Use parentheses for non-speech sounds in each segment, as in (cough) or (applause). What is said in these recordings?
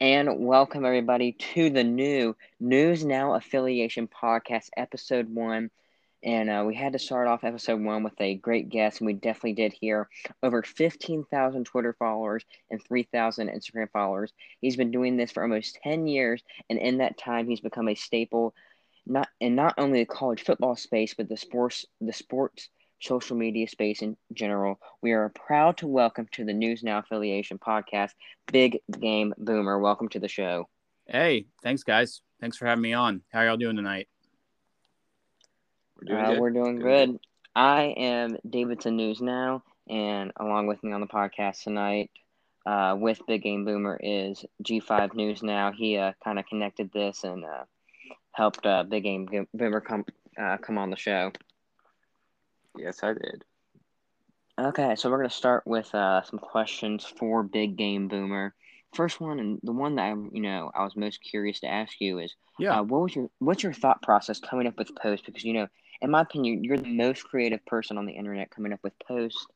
and welcome everybody to the new News Now Affiliation Podcast, Episode 1. And uh, we had to start off Episode 1 with a great guest, and we definitely did here. Over 15,000 Twitter followers and 3,000 Instagram followers. He's been doing this for almost 10 years, and in that time, he's become a staple not in not only the college football space, but the sports, the sports social media space in general. We are proud to welcome to the News Now affiliation podcast, Big Game Boomer. Welcome to the show. Hey, thanks guys. Thanks for having me on. How are y'all doing tonight? We're doing, uh, we're doing good. I am Davidson News Now, and along with me on the podcast tonight uh, with Big Game Boomer is G5 News Now. He uh, kind of connected this and uh, helped uh, Big Game Boomer come uh, come on the show. Yes, I did. Okay, so we're gonna start with uh, some questions for Big Game Boomer. First one, and the one that I, you know, I was most curious to ask you is, yeah, uh, what was your what's your thought process coming up with posts? Because you know, in my opinion, you're the most creative person on the internet coming up with posts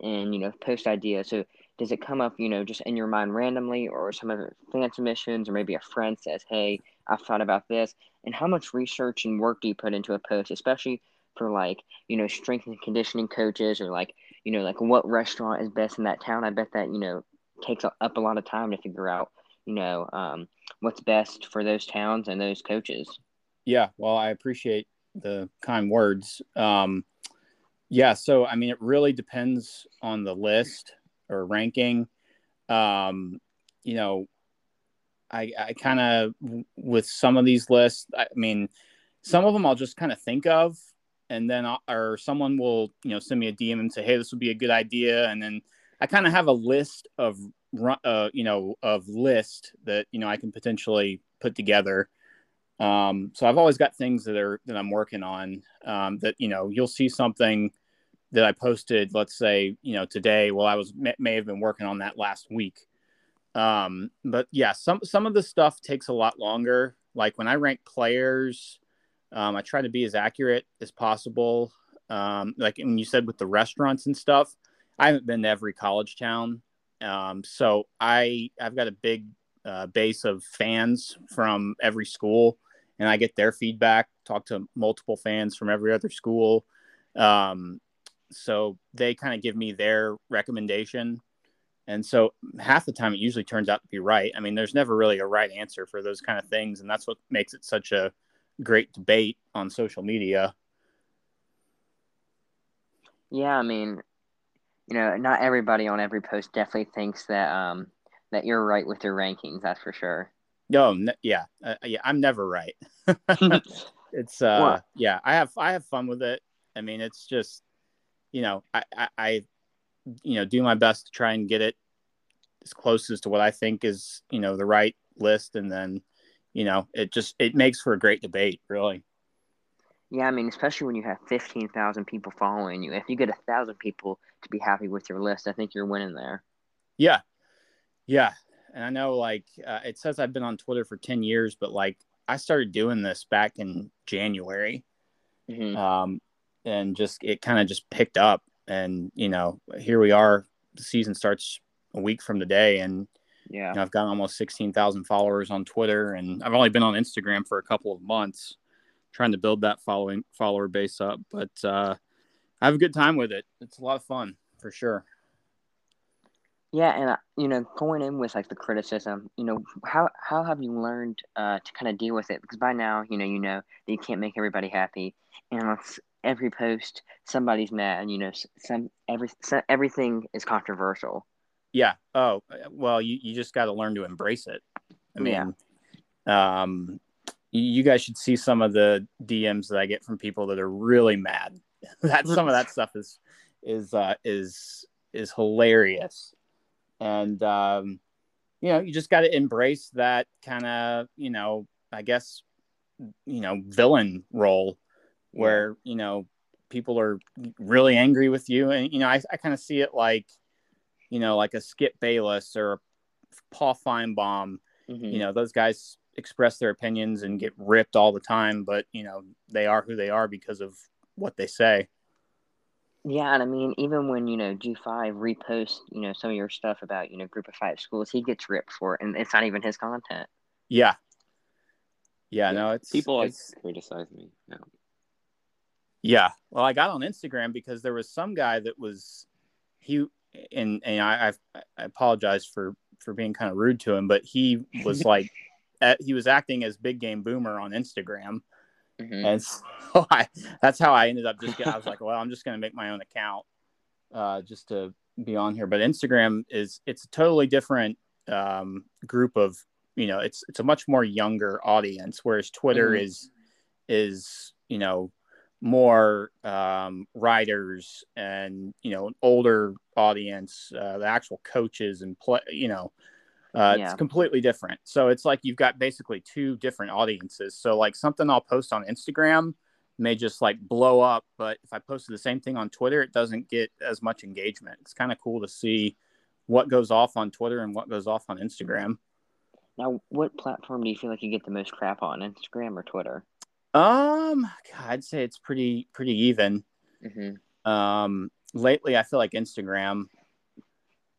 and you know post ideas. So does it come up, you know, just in your mind randomly, or some of it fan submissions, or maybe a friend says, "Hey, I've thought about this," and how much research and work do you put into a post, especially for like you know strength and conditioning coaches or like you know like what restaurant is best in that town. I bet that you know takes up a lot of time to figure out you know um, what's best for those towns and those coaches. Yeah well i appreciate the kind words. Um, yeah so i mean it really depends on the list or ranking. Um, you know i i kind of with some of these lists i mean some of them i'll just kind of think of and then I'll, or someone will you know send me a DM and say, hey, this would be a good idea, and then I kind of have a list of uh, you know of list that you know I can potentially put together. Um, so I've always got things that are that I'm working on um, that you know you'll see something that I posted, let's say you know today. Well, I was may, may have been working on that last week. Um, but yeah, some some of the stuff takes a lot longer. Like when I rank players, um, I try to be as accurate as possible. Um, like when you said with the restaurants and stuff, I haven't been to every college town, um, so I I've got a big uh, base of fans from every school, and I get their feedback. Talk to multiple fans from every other school, um, so they kind of give me their recommendation. And so half the time it usually turns out to be right. I mean, there's never really a right answer for those kind of things, and that's what makes it such a great debate on social media. Yeah, I mean, you know, not everybody on every post definitely thinks that um that you're right with your rankings. That's for sure. No, yeah, uh, yeah, I'm never right. (laughs) (laughs) it's uh, well, yeah, I have I have fun with it. I mean, it's just, you know, I, I, I, you know, do my best to try and get it as close as to what I think is, you know, the right list, and then you know, it just it makes for a great debate, really. Yeah, I mean, especially when you have fifteen thousand people following you. If you get a thousand people to be happy with your list, I think you're winning there. Yeah, yeah, and I know like uh, it says I've been on Twitter for ten years, but like I started doing this back in January, mm-hmm. um, and just it kind of just picked up, and you know, here we are. The season starts a week from today, and yeah. You know, I've got almost 16,000 followers on Twitter and I've only been on Instagram for a couple of months trying to build that following follower base up, but uh, I have a good time with it. It's a lot of fun for sure. Yeah, and uh, you know, going in with like the criticism, you know, how how have you learned uh, to kind of deal with it? Because by now, you know, you know that you can't make everybody happy, and every post somebody's mad. And you know, some every some, everything is controversial. Yeah. Oh, well, you, you just got to learn to embrace it. I mean, yeah. um, you guys should see some of the DMs that I get from people that are really mad. (laughs) that some of that stuff is is uh, is is hilarious, and um, you know you just got to embrace that kind of you know I guess you know villain role where you know people are really angry with you, and you know I I kind of see it like you know, like a Skip Bayless or Paul Finebaum. Mm-hmm. You know, those guys express their opinions and get ripped all the time, but you know, they are who they are because of what they say. Yeah, and I mean, even when you know G five reposts, you know, some of your stuff about you know Group of Five schools, he gets ripped for it, and it's not even his content. Yeah, yeah, no, it's people it's, like criticize me. No. Yeah, well, I got on Instagram because there was some guy that was he and and I I, I apologize for for being kind of rude to him, but he was (laughs) like he was acting as Big Game Boomer on Instagram, mm-hmm. and (laughs) so I that's how I ended up just getting, I was like, well, I'm just gonna make my own account uh, just to be on here. But Instagram is it's a totally different um, group of you know it's it's a much more younger audience, whereas Twitter mm-hmm. is is you know more um, writers and you know an older audience, uh, the actual coaches and play, you know, uh, yeah. it's completely different. So it's like you've got basically two different audiences. So like something I'll post on Instagram may just like blow up, but if I posted the same thing on Twitter, it doesn't get as much engagement. It's kind of cool to see what goes off on Twitter and what goes off on Instagram. Now, what platform do you feel like you get the most crap on, Instagram or Twitter? Um, I'd say it's pretty pretty even. Mm-hmm. Um, lately, I feel like Instagram.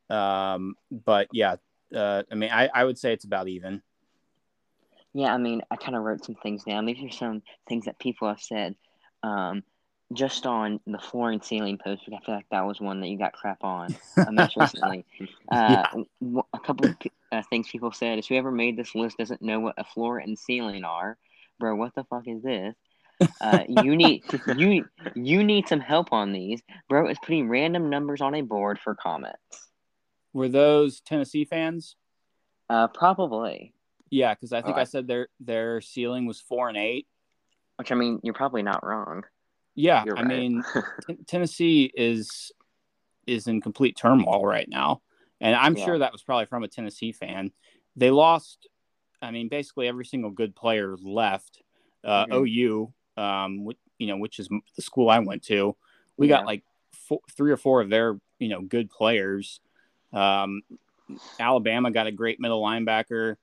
Um, but yeah, uh, I mean, I, I would say it's about even. Yeah, I mean, I kind of wrote some things down. These are some things that people have said. Um, just on the floor and ceiling post, I feel like that was one that you got crap on uh, most (laughs) recently. Uh, yeah. A couple of uh, things people said is whoever made this list doesn't know what a floor and ceiling are. Bro, what the fuck is this? Uh, you need (laughs) you you need some help on these. Bro is putting random numbers on a board for comments. Were those Tennessee fans? Uh, probably. Yeah, because I think oh, I said their their ceiling was four and eight. Which I mean, you're probably not wrong. Yeah, I mean, (laughs) t- Tennessee is is in complete turmoil right now, and I'm yeah. sure that was probably from a Tennessee fan. They lost. I mean, basically every single good player left. Uh, mm-hmm. OU, um, you know, which is the school I went to, we yeah. got like four, three or four of their you know good players um, Alabama got a great middle linebacker.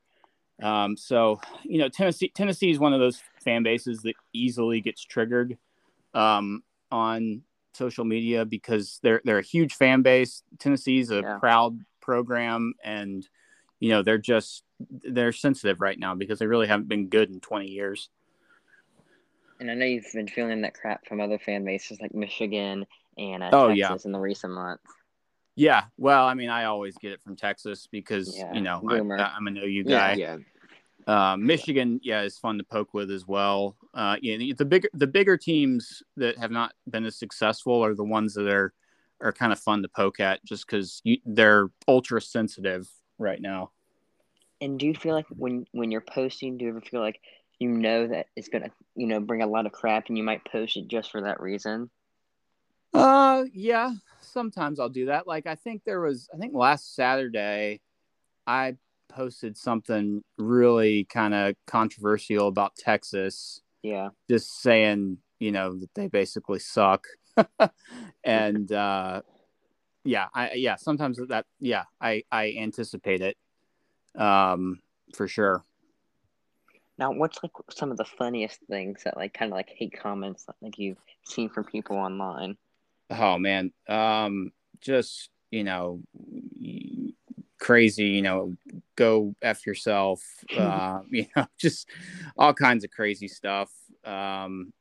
Um, so you know Tennessee Tennessee is one of those fan bases that easily gets triggered um, on social media because they're they're a huge fan base. Tennessee's a yeah. proud program, and you know they're just they're sensitive right now because they really haven't been good in 20 years. And I know you've been feeling that crap from other fan bases like Michigan and uh, oh, Texas yeah. in the recent months. Yeah, well, I mean, I always get it from Texas because yeah, you know I, am an OU guy. Yeah, yeah. Uh, Michigan, yeah, is fun to poke with as well. Uh, yeah, the bigger the bigger teams that have not been as successful are the ones that are are kind of fun to poke at, just because they're ultra sensitive right now. And do you feel like when when you're posting, do you ever feel like you know that it's gonna you know bring a lot of crap, and you might post it just for that reason? Uh, yeah, sometimes I'll do that. Like I think there was, I think last Saturday, I posted something really kind of controversial about Texas. Yeah. Just saying, you know, that they basically suck. (laughs) and uh yeah, I yeah, sometimes that yeah, I I anticipate it. Um for sure. Now, what's like some of the funniest things that like kind of like hate comments that like you've seen from people online? oh man um just you know crazy you know go f yourself (laughs) uh (laughs) you know just all kinds of crazy stuff um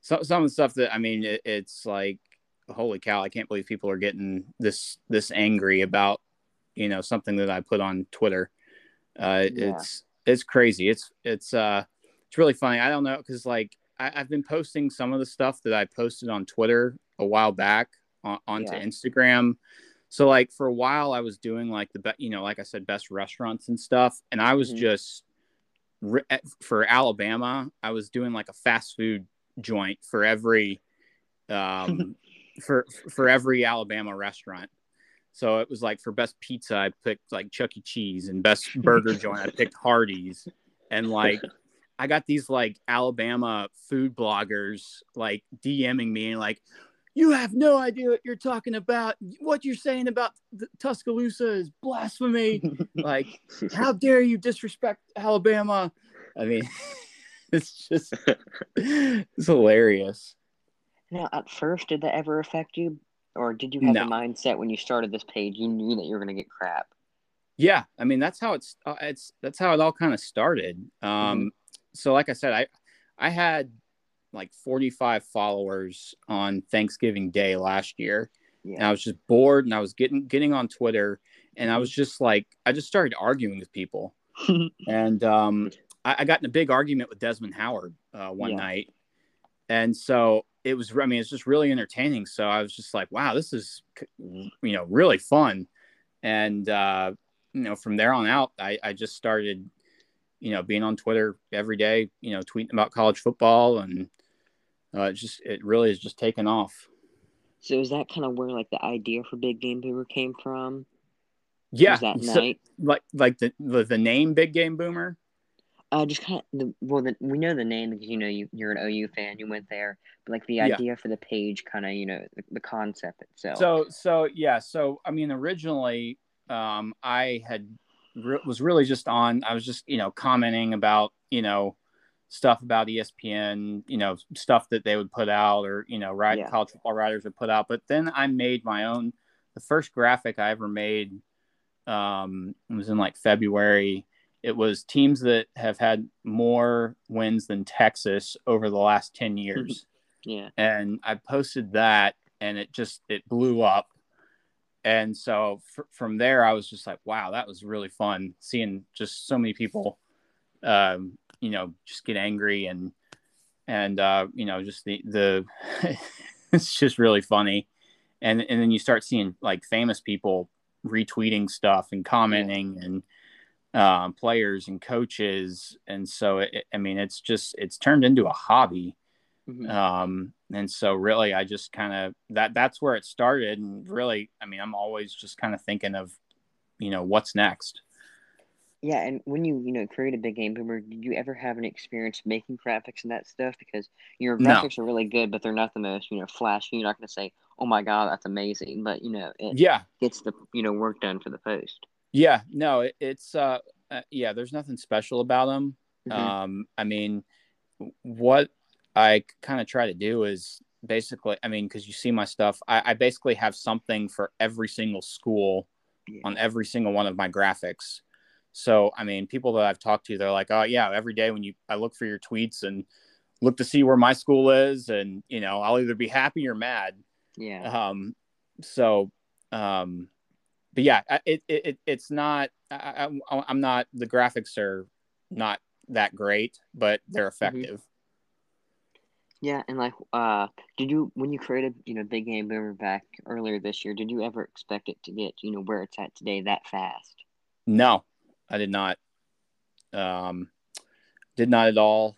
so, some of the stuff that i mean it, it's like holy cow i can't believe people are getting this this angry about you know something that i put on twitter uh yeah. it's it's crazy it's it's uh it's really funny i don't know because like I, have been posting some of the stuff that I posted on Twitter a while back on, onto yeah. Instagram. So like for a while, I was doing like the best, you know, like I said, best restaurants and stuff, and I was mm-hmm. just for Alabama, I was doing like a fast food joint for every (laughs) um for for every Alabama restaurant. So it was like for best pizza, I picked like Chuck E. Cheese, and best burger (laughs) joint, I picked Hardee's, and like I got these like Alabama food bloggers like DMing me and like, you have no idea what you're talking about. What you're saying about Tuscaloosa is blasphemy. (laughs) like, how dare you disrespect Alabama? I mean, (laughs) it's just it's hilarious. Now, at first, did that ever affect you, or did you have no. the mindset when you started this page you knew that you were going to get crap? Yeah, I mean that's how it's uh, it's that's how it all kind of started. Um, mm-hmm. So, like I said, I I had like 45 followers on Thanksgiving Day last year. Yeah. And I was just bored and I was getting getting on Twitter and I was mm-hmm. just like I just started arguing with people. (laughs) and um, I, I, got in a big argument with Desmond Howard uh, one yeah. night. And so it was I mean it's just really entertaining. So I was just like, wow, this is you know really fun. And uh, you know from there on out I, I just started you know being on Twitter every day, you know tweeting about college football and uh, it just it really is just taken off. So is that kind of where like the idea for Big Game Boomer came from? Yeah, that so, night, like like the, the, the name Big Game Boomer. Uh, just kind of the well, the, we know the name because you know you you're an OU fan, you went there, but like the idea yeah. for the page, kind of you know the, the, concept itself. So so yeah, so I mean originally, um, I had re- was really just on. I was just you know commenting about you know stuff about ESPN, you know, stuff that they would put out or, you know, write, yeah. college football writers would put out. But then I made my own. The first graphic I ever made um, was in like February. It was teams that have had more wins than Texas over the last 10 (laughs) years. yeah. And I posted that and it just, it blew up. And so f- from there, I was just like, wow, that was really fun seeing just so many people um, you know just get angry and and uh, you know just the the (laughs) it's just really funny and and then you start seeing like famous people retweeting stuff and commenting and um, players and coaches and so it, i mean it's just it's turned into a hobby mm-hmm. um, and so really i just kind of that that's where it started and really i mean i'm always just kind of thinking of you know what's next yeah, and when you you know create a big game boomer, did you ever have an experience making graphics and that stuff? Because your graphics no. are really good, but they're not the most you know flashy. You're not going to say, "Oh my god, that's amazing," but you know it yeah gets the you know work done for the post. Yeah, no, it, it's uh, uh, yeah, there's nothing special about them. Mm-hmm. Um, I mean, what I kind of try to do is basically, I mean, because you see my stuff, I, I, basically have something for every single school yeah. on every single one of my graphics. So, I mean, people that I've talked to, they're like, oh, yeah, every day when you, I look for your tweets and look to see where my school is, and, you know, I'll either be happy or mad. Yeah. Um, so, um, but yeah, it, it, it's not, I, I, I'm not, the graphics are not that great, but they're mm-hmm. effective. Mm-hmm. Yeah, and like, uh, did you when you created, you know, Big Game Boomer back earlier this year, did you ever expect it to get, you know, where it's at today that fast? No, I did not. Um, did not at all.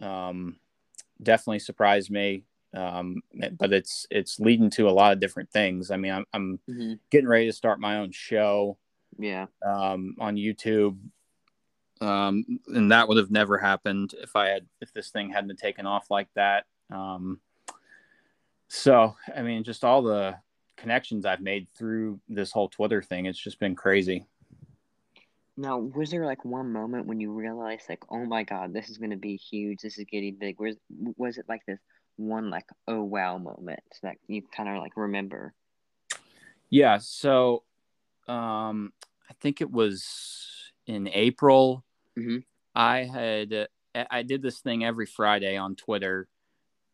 Um, definitely surprised me. Um, but it's it's leading to a lot of different things. I mean, I'm, I'm mm-hmm. getting ready to start my own show. Yeah. Um, on YouTube. Um, and that would have never happened if I had if this thing hadn't taken off like that. Um, so I mean, just all the connections I've made through this whole Twitter thing, it's just been crazy. Now, was there like one moment when you realized, like, oh my god, this is gonna be huge. This is getting big. Was was it like this one like oh wow moment that you kind of like remember? Yeah. So, um, I think it was in April. Mm-hmm. I had I did this thing every Friday on Twitter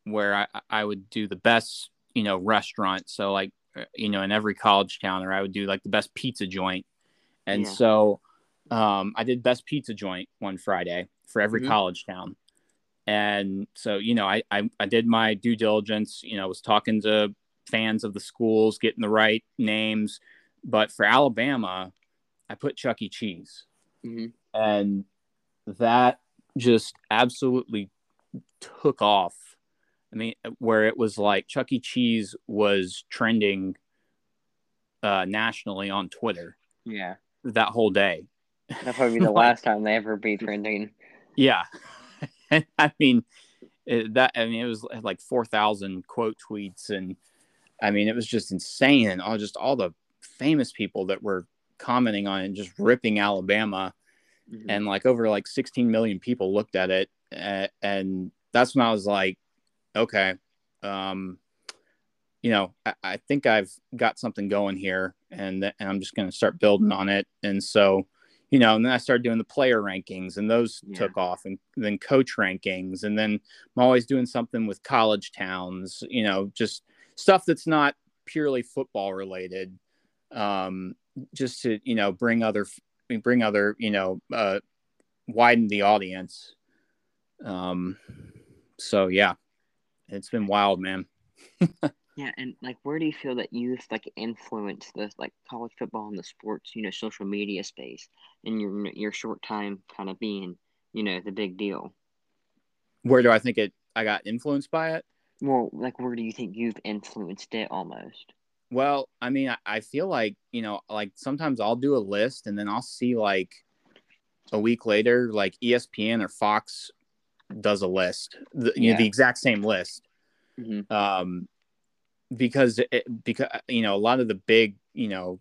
where I I would do the best you know restaurant. So like uh, you know in every college town, or I would do like the best pizza joint. And yeah. so um, I did best pizza joint one Friday for every mm-hmm. college town. And so, you know, I, I, I did my due diligence, you know, was talking to fans of the schools, getting the right names. But for Alabama, I put Chuck E. Cheese. Mm-hmm. And that just absolutely took off. I mean, where it was like Chuck E. Cheese was trending uh, nationally on Twitter. Yeah. That whole day. That'll probably be the (laughs) last time they ever be trending. Yeah, (laughs) I mean it, that. I mean, it was like four thousand quote tweets, and I mean, it was just insane, and all just all the famous people that were commenting on it, and just ripping Alabama, mm-hmm. and like over like sixteen million people looked at it, and, and that's when I was like, okay, um, you know, I, I, think I've got something going here, and, and I'm just going to start building on it. And so, you know, and then I started doing the player rankings, and those yeah. took off, and then coach rankings, and then I'm always doing something with college towns, you know, just stuff that's not purely football related, um, just to you know bring other bring other you know uh, widen the audience. Um, so yeah, it's been wild, man. (laughs) yeah, and like, where do you feel that youth like influence the like college football and the sports, you know, social media space in your your short time, kind of being, you know, the big deal? Where do I think it? I got influenced by it. Well, like, where do you think you've influenced it almost? Well, I mean, I feel like you know, like sometimes I'll do a list and then I'll see like a week later, like ESPN or Fox does a list, the, you know, the exact same list. Mm-hmm. Um, because it, because you know a lot of the big you know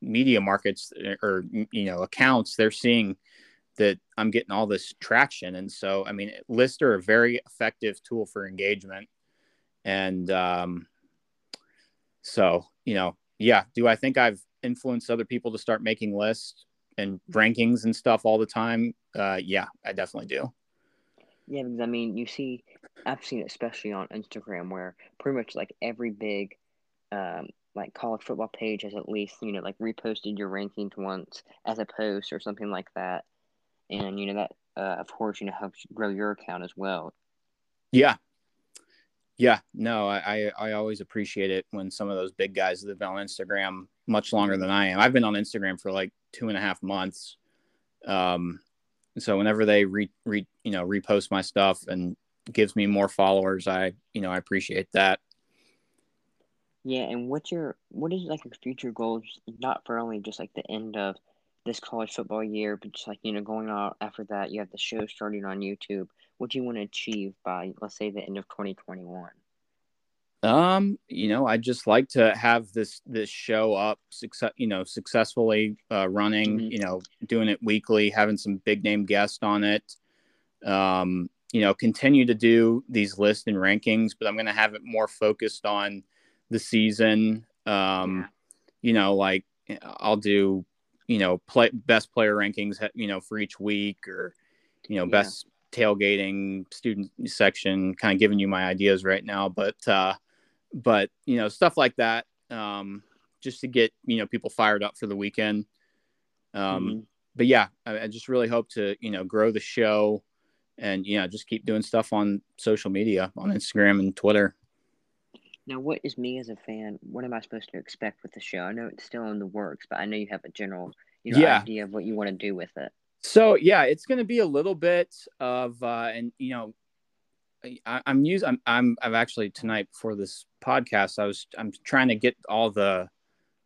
media markets or you know accounts they're seeing that I'm getting all this traction, and so I mean lists are a very effective tool for engagement, and um, so you know yeah, do I think I've influenced other people to start making lists? and rankings and stuff all the time, uh, yeah, I definitely do. Yeah, because I mean, you see, I've seen it especially on Instagram where pretty much like every big, um, like college football page has at least you know like reposted your rankings once as a post or something like that, and you know that uh, of course you know helps grow your account as well. Yeah, yeah, no, I, I always appreciate it when some of those big guys that live on Instagram much longer than I am. I've been on Instagram for like two and a half months. Um, so whenever they re, re you know repost my stuff and gives me more followers, I you know I appreciate that. Yeah, and what's your what is like your future goals? Not for only just like the end of this college football year, but just like you know going on after that, you have the show starting on YouTube. What do you want to achieve by let's say the end of twenty twenty one? Um, you know, I'd just like to have this this show up, success, you know, successfully uh, running. Mm-hmm. You know, doing it weekly, having some big name guests on it. Um, you know, continue to do these lists and rankings, but I'm going to have it more focused on the season. Um. You know, like I'll do, you know, play best player rankings, you know, for each week, or you know, yeah. best tailgating student section. Kind of giving you my ideas right now, but. uh but you know stuff like that um, just to get you know people fired up for the weekend um, mm-hmm. but yeah I, I, just really hope to you know grow the show and you know just keep doing stuff on social media on instagram and twitter now what is me as a fan what am i supposed to expect with the show i know it's still in the works but i know you have a general you know yeah. idea of what you want to do with it so yeah it's going to be a little bit of uh, and you know I, am using. I'm, I'm. I've actually tonight before this podcast. I was. I'm trying to get all the,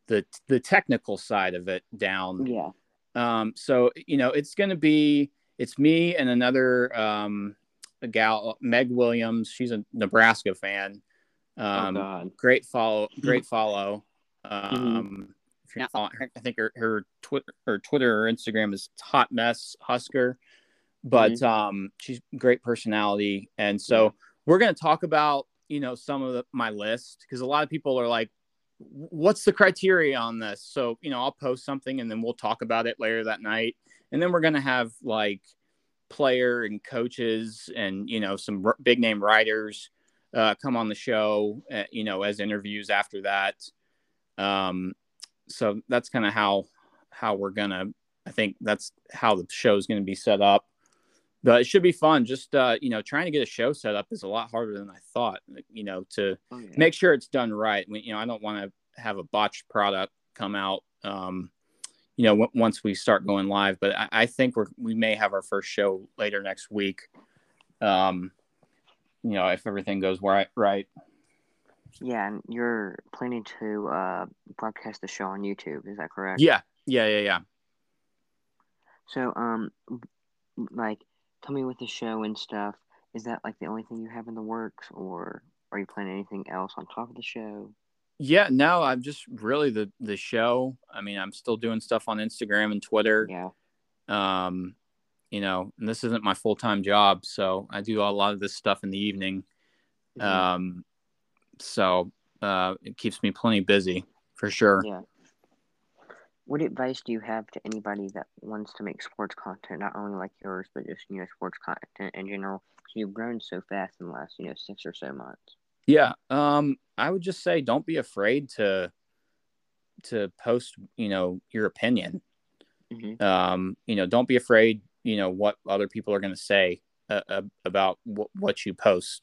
the the technical side of it down. Yeah. Um. So you know, it's going to be. It's me and another um, a gal, Meg Williams. She's a Nebraska fan. Oh, um, oh God. Great follow. (laughs) Great follow. Mm-hmm. Um. Mm-hmm. I think her her Twitter her Twitter or Instagram is Hot Mess Husker but mm-hmm. um, she's great personality, and so yeah. we're going to talk about you know some of the, my list because a lot of people are like, "What's the criteria on this?" So you know, I'll post something and then we'll talk about it later that night, and then we're going to have like player and coaches and you know some r- big name writers uh, come on the show, uh, you know, as interviews after that. Um, so that's kind of how how we're gonna. I think that's how the show is going to be set up but it should be fun. Just uh, you know, trying to get a show set up is a lot harder than I thought. You know, to oh, yeah. make sure it's done right. You know, I don't want to have a botched product come out. Um, you know, w- once we start going live, but I, I, think we're we may have our first show later next week. Um, you know, if everything goes right, right. Yeah, and you're planning to uh, broadcast the show on YouTube. Is that correct? Yeah, yeah, yeah, yeah. So, um, like tell me with the show and stuff, is that like the only thing you have in the works, or are you planning anything else on top of the show? Yeah, no, I'm just really the the show. I mean, I'm still doing stuff on Instagram and Twitter. Yeah. Um, you know, and this isn't my full time job, so I do a lot of this stuff in the evening. Mm-hmm. Um, so uh, it keeps me plenty busy for sure. Yeah. What advice do you have to anybody that wants to make sports content, not only like yours, but just you know sports content in general? So you've grown so fast in the last you know six or so months. Yeah, um, I would just say don't be afraid to to post you know your opinion. Mm-hmm. Um, you know, don't be afraid. You know what other people are going to say uh, uh, about w- what you post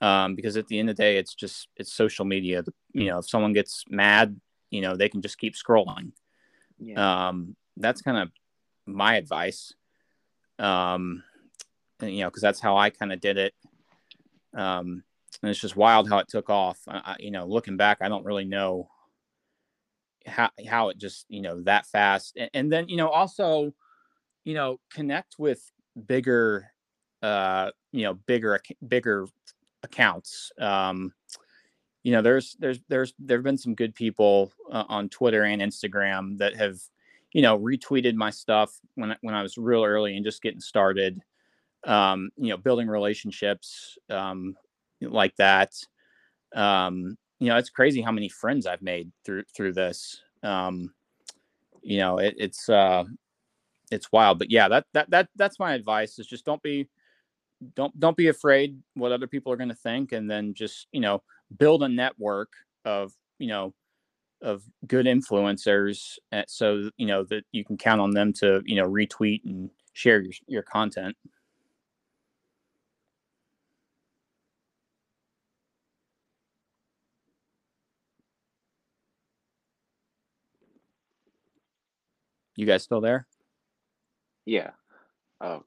um, because at the end of the day, it's just it's social media. You know, if someone gets mad, you know, they can just keep scrolling. Yeah. Um, that's kind of my advice. Um, and, you know, because that's how I kind of did it. Um, and it's just wild how it took off. I, you know, looking back, I don't really know how how it just you know that fast. And, and then you know also, you know, connect with bigger, uh, you know, bigger bigger accounts. Um, you know, there's there's there's there've been some good people uh, on Twitter and Instagram that have, you know, retweeted my stuff when when I was real early and just getting started. Um, you know, building relationships um, like that. Um, you know, it's crazy how many friends I've made through through this. Um, you know, it, it's uh, it's wild, but yeah, that that that that's my advice is just don't be don't don't be afraid what other people are going to think and then just you know build a network of you know of good influencers eh, so you know that you can count on them to you know retweet and share your, your content you guys still there yeah oh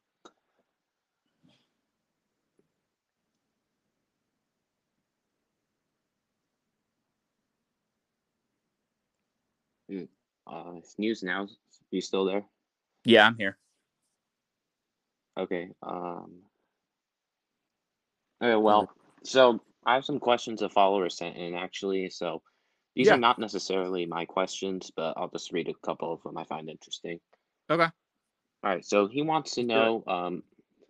Uh, news now. You still there? Yeah, I'm here. Okay. Um. Okay. Well, so I have some questions a follower sent in actually. So these yeah. are not necessarily my questions, but I'll just read a couple of them I find interesting. Okay. All right. So he wants to know. Um.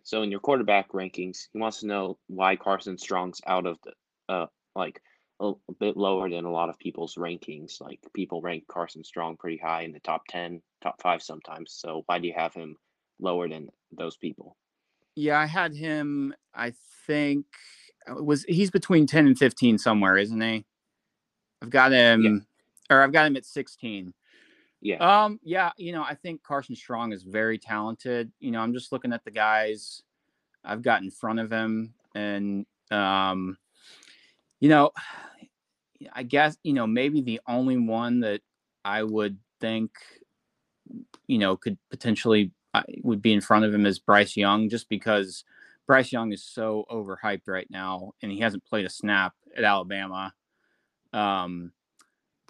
So in your quarterback rankings, he wants to know why Carson Strong's out of the uh like a, a bit lower than a lot of people's rankings. Like people rank Carson Strong pretty high in the top 10, top five sometimes. So why do you have him lower than those people? Yeah, I had him, I think uh, was he's between 10 and 15 somewhere, isn't he? I've got him yeah. or I've got him at 16. Yeah. Um, yeah, you know, I think Carson Strong is very talented. You know, I'm just looking at the guys I've got in front of him and um you know, I guess, you know, maybe the only one that I would think, you know, could potentially uh, would be in front of him is Bryce Young, just because Bryce Young is so overhyped right now and he hasn't played a snap at Alabama. Um,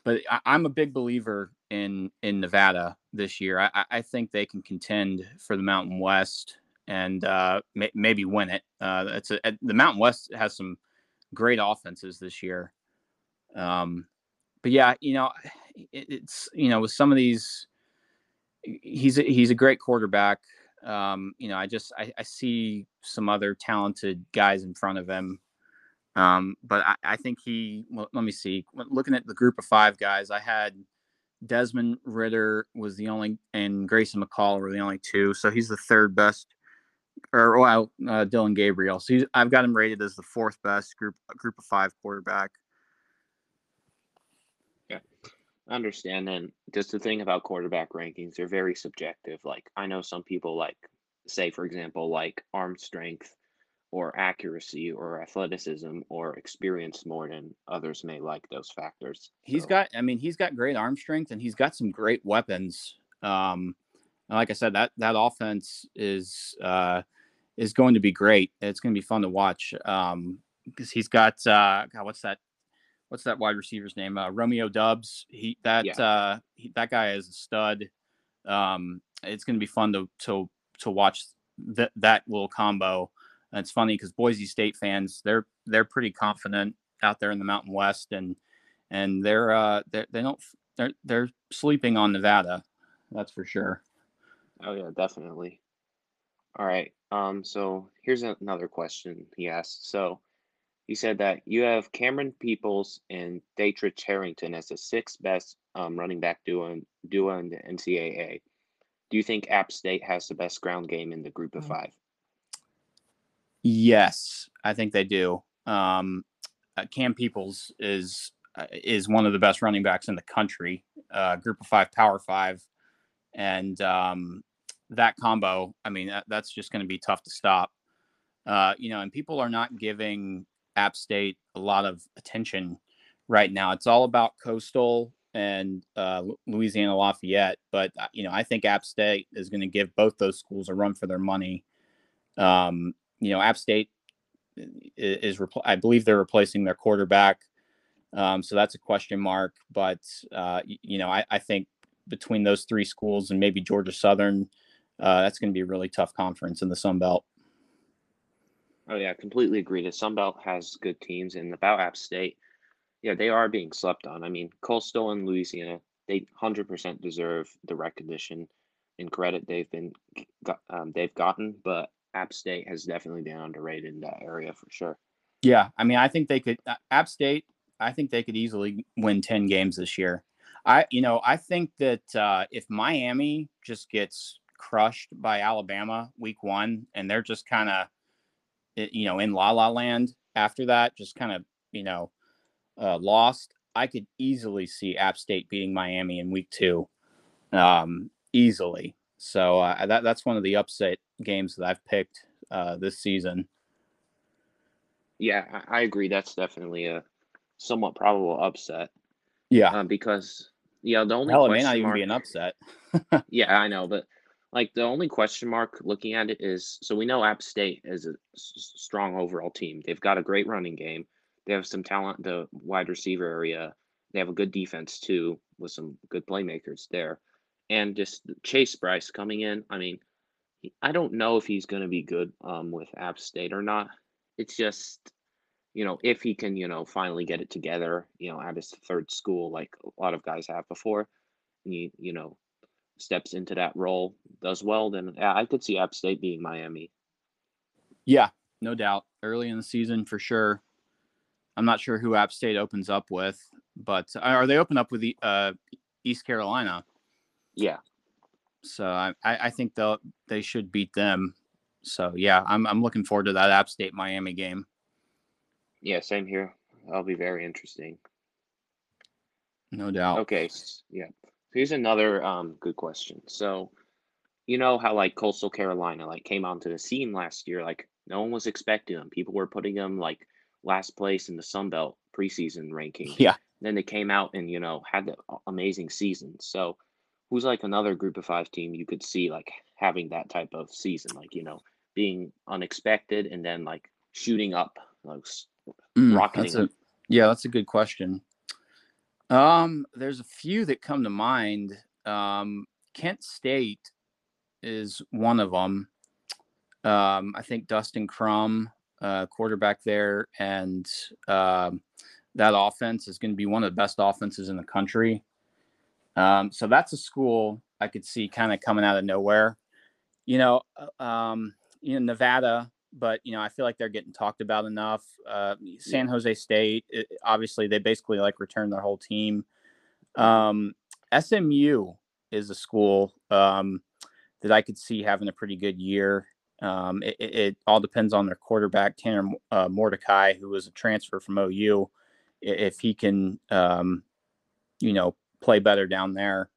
but I, am a big believer in in Nevada this year. I, I think they can contend for the Mountain West and uh, may, maybe win it. Uh, it's a, the Mountain West has some great offenses this year. Um, but yeah, you know, it, it's you know with some of these, he's a, he's a great quarterback. Um, you know, I just I, I, see some other talented guys in front of him. Um, but I, I think he. Well, let me see. Looking at the group of five guys, I had Desmond Ridder was the only, and Grayson McCall were the only two. So he's the third best or well, uh, Dillon Gabriel. So I've got him rated as the fourth best group group of five quarterback. Yeah, I understand. And just the thing about quarterback rankings, they're very subjective. Like I know some people like say, for example, like arm strength or accuracy or athleticism or experience more than others may like those factors. He's so. got, I mean, he's got great arm strength and he's got some great weapons. Um, like I said, that that offense is uh, is going to be great. It's going to be fun to watch um, because he's got uh, God, what's that? What's that wide receiver's name? Uh, Romeo Doubs. He that yeah. uh, he, that guy is a stud. Um, it's going to be fun to to to watch that that little combo. And it's funny because Boise State fans they're they're pretty confident out there in the Mountain West and and they're uh they're, they don't they're they're sleeping on Nevada. That's for sure. Oh yeah, definitely. All right. Um, so here's another question he asked. So He said that you have Camerun Peoples and Daetrich Harrington as the sixth best um, running back duo in, duo in the NCAA. Do you think App State has the best ground game in the group of mm. five? Yes, I think they do. Um, uh, Cam Peoples is uh, is one of the best running backs in the country. Uh, group of five, Power Five, and um, that combo. I mean, that, that's just going to be tough to stop. Uh, you know, and people are not giving App State a lot of attention right now. It's all about Coastal and uh, Louisiana Lafayette, but uh, you know, I think App State is going to give both those schools a run for their money. Um, you know, App State is, I believe they're replacing their quarterback, um, so that's a question mark. But uh, you know, I, I, think between those three schools and maybe Georgia Southern, uh, that's going to be a really tough conference in the Sun Belt. Oh yeah, completely agree. The Sun Belt has good teams, and about App State, yeah, they are being slept on. I mean, Coastal and Louisiana, they hundred percent deserve the recognition and credit they've been um, they've gotten, but App State has definitely been underrated in that area for sure. Yeah, I mean, I think they could uh, App State. I think they could easily win ten games this year. I, you know, I think that uh, if Miami just gets crushed by Alabama week one, and they're just kind of you know, in La La Land after that, just kind of, you know, uh, lost. I could easily see App State beating Miami in week two, um, easily. So uh, that that's one of the upset games that I've picked uh, this season. Yeah, I agree. That's definitely a somewhat probable upset. Yeah, um, because yeah, the only hell, it may not even mark, be an upset. (laughs) yeah, I know, but like the only question mark looking at it is so we know App State is a strong overall team. They've got a great running game. They have some talent the wide receiver area. They have a good defense too with some good playmakers there. And just Chase Brice coming in, I mean, I don't know if he's going to be good um, with App State or not. It's just, you know, if he can, you know, finally get it together, you know, at his third school like a lot of guys have before, you, you know, steps into that role, does well, then I could see App State being Miami. Yeah, no doubt. Early in the season for sure. I'm not sure who App State opens up with, but uh, are they open up with the, uh, East Carolina? Yeah. So I, I think they'll they should beat them. So yeah, I'm I'm looking forward to that App State Miami game. Yeah, same here. That'll be very interesting. No doubt. Okay. Yeah. Here's another um, good question. So, you know how like Coastal Carolina like came onto the scene last year, like no one was expecting them. People were putting them like last place in the Sun Belt preseason ranking. (laughs) Yeah. Then they came out and you know had the amazing season. So, who's like another Group of Five team you could see like having that type of season, like you know being unexpected and then like shooting up, like mm, rocketing. That's a, yeah, that's a good question. Um, there's a few that come to mind. Um, Kent State is one of them. Um, I think Dustin Crum, uh, quarterback there, and um, that offense is going to be one of the best offenses in the country. Um, so that's a school I could see kind of coming out of nowhere. You know, uh, um, you know Nevada but you know I feel like they're getting talked about enough. Uh, San Jose State, it, obviously, they basically like returned their whole team. Um, SMU is a school um, that I could see having a pretty good year. Um, it, it, all depends on their quarterback Tanner uh, Mordecai, who was a transfer from OU. If he can, um, you know, play better down there,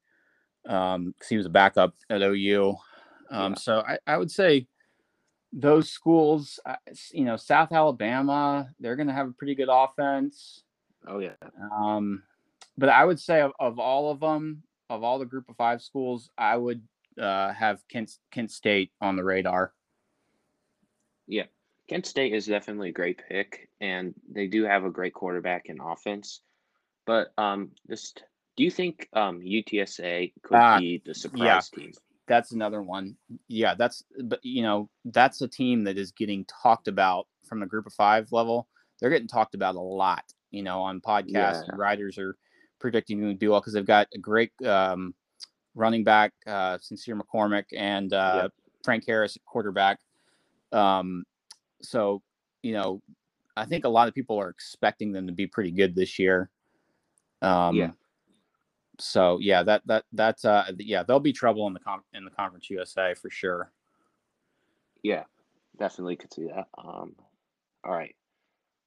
because um, he was a backup at OU. Um, yeah. So I, I would say those schools, uh, you know, South Alabama, they're going to have a pretty good offense. Oh yeah. Um, but I would say of, of all of them, of all the Group of Five schools, I would uh, have Kent Kent State on the radar. Yeah, Kent State is definitely a great pick, and they do have a great quarterback and offense. But um, just do you think um, UTSA could uh, be the surprise yeah. team? that's another one. Yeah, that's but you know that's a team that is getting talked about from the group of five level. They're getting talked about a lot. You know, on podcasts, yeah. writers are predicting to do well because they've got a great um, running back, uh, Sincere McCormick, and uh, Frank Harris quarterback. Um, so you know, I think a lot of people are expecting them to be pretty good this year. Um, yeah. So yeah, that that that's uh yeah there'll be trouble in the com- in the conference USA for sure. Yeah, definitely could see that. Um, all right,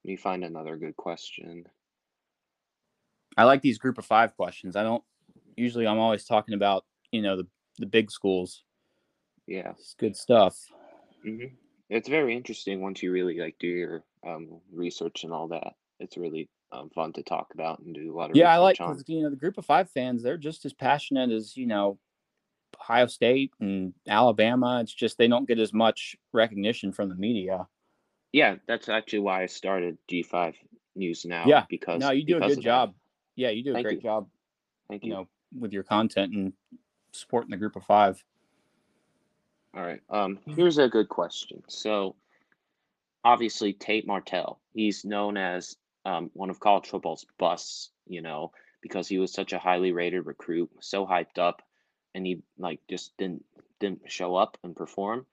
let me find another good question. I like these group of five questions. I don't usually. I'm always talking about you know the the big schools. Yeah, it's good stuff. Mm-hmm. It's very interesting once you really like do your um, research and all that. It's really um, fun to talk about and do a lot of yeah. I like you know the group of five fans. They're just as passionate as you know Ohio State and Alabama. It's just they don't get as much recognition from the media. Yeah, that's actually why I started G5 News now. Yeah, because no, you do a good job. That. Yeah, you do a Thank great you. job. Thank you. You know, with your content and supporting the group of five. All right. Um, here's a good question. So, obviously, Tate Martell, he's known as um, one of college football's busts, you know, because he was such a highly rated recruit, so hyped up, and he like just didn't didn't show up and perform.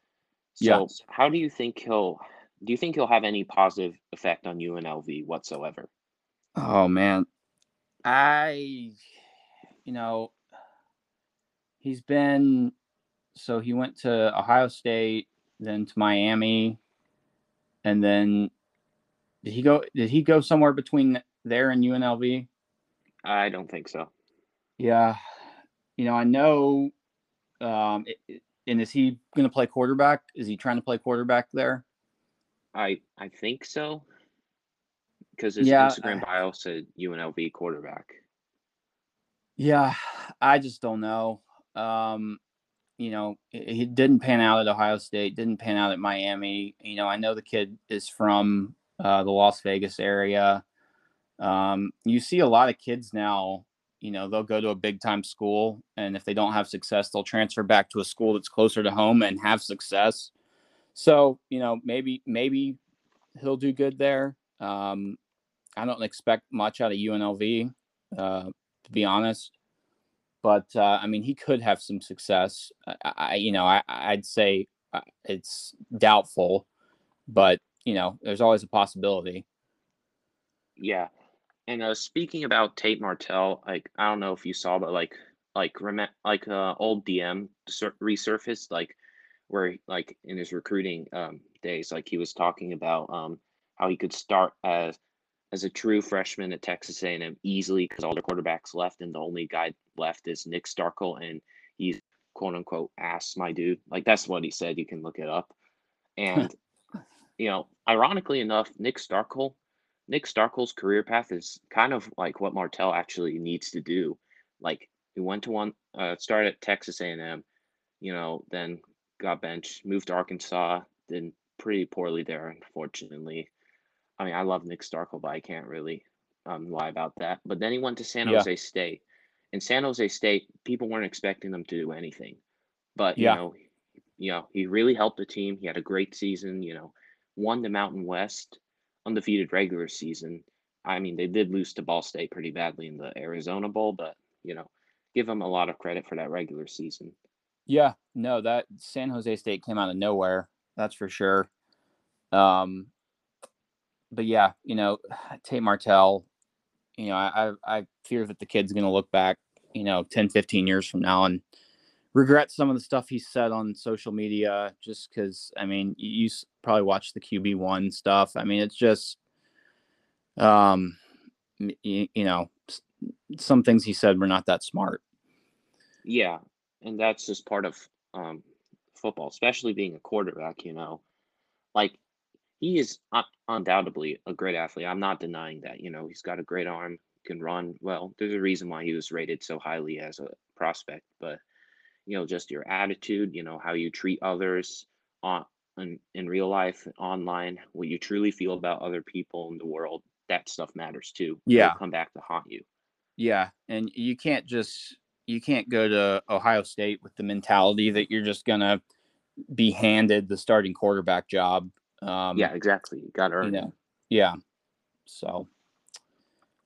So, Yeah. how do you think he'll? Do you think he'll have any positive effect on UNLV whatsoever? Oh man, I, you know, he's been. So he went to Ohio State, then to Miami, and then did he go? Did he go somewhere between there and UNLV? I don't think so. Yeah, you know, I know. Um, it- it- and is he going to play quarterback? Is he trying to play quarterback there? I I think so. Because his Yeah, Instagram bio said UNLV quarterback. Yeah, I just don't know. Um, you know, it didn't pan out at Ohio State, didn't pan out at Miami. You know, I know the kid is from uh, the Las Vegas area. Um, you see a lot of kids now, you know, they'll go to a big time school, and if they don't have success, they'll transfer back to a school that's closer to home and have success. So, you know, maybe maybe he'll do good there. Um, I don't expect much out of UNLV, uh, to be honest. But uh, I mean, he could have some success. I, I you know, I, I'd say uh, it's doubtful, but you know, there's always a possibility. Yeah. And uh, speaking about Tate Martell, like I don't know if you saw, but like like rem- like uh, old DM sur- resurfaced, like where like in his recruiting um, days, like he was talking about um, how he could start as as a true freshman at Texas A&M easily because all their quarterbacks left and the only guy left is Nick Starkel and he's quote unquote ass my dude. Like that's what he said. You can look it up. And you know, ironically enough, Nick Starkel, Nick Starkel's career path is kind of like what Martell actually needs to do. Like he went to one, uh, started at Texas A&M, you know, then got benched, moved to Arkansas, did pretty poorly there, unfortunately. I mean, I love Nick Starkel, but I can't really um, lie about that. But then he went to San Yeah. Jose State. In San Jose State, people weren't expecting them to do anything, but Yeah. you know, you know, he really helped the team. He had a great season. You know, won the Mountain West, undefeated regular season. I mean, they did lose to Ball State pretty badly in the Arizona Bowl, but you know, give them a lot of credit for that regular season. Yeah, no, that San Jose State came out of nowhere. That's for sure. Um, but yeah, you know, (sighs) Tate Martell, you know, I, I I fear that the kid's going to look back, you know, 10, 15 years from now and regret some of the stuff he said on social media just because, I mean, you, probably watched the QB1 stuff. I mean, it's just, um, you, you know, some things he said were not that smart. Yeah, and that's just part of um, football, especially being a quarterback. You know, like he is un- undoubtedly a great athlete. I'm not denying that. You know, he's got a great arm, can run well. There's a reason why he was rated so highly as a prospect. But you know, just your attitude, you know, how you treat others on in, in real life, online, what you truly feel about other people in the world. That stuff matters too. It'll Yeah. come back to haunt you. Yeah, and you can't just you can't go to Ohio State with the mentality that you're just gonna be handed the starting quarterback job. Um, yeah, exactly. You got to you earn it. know, yeah. So,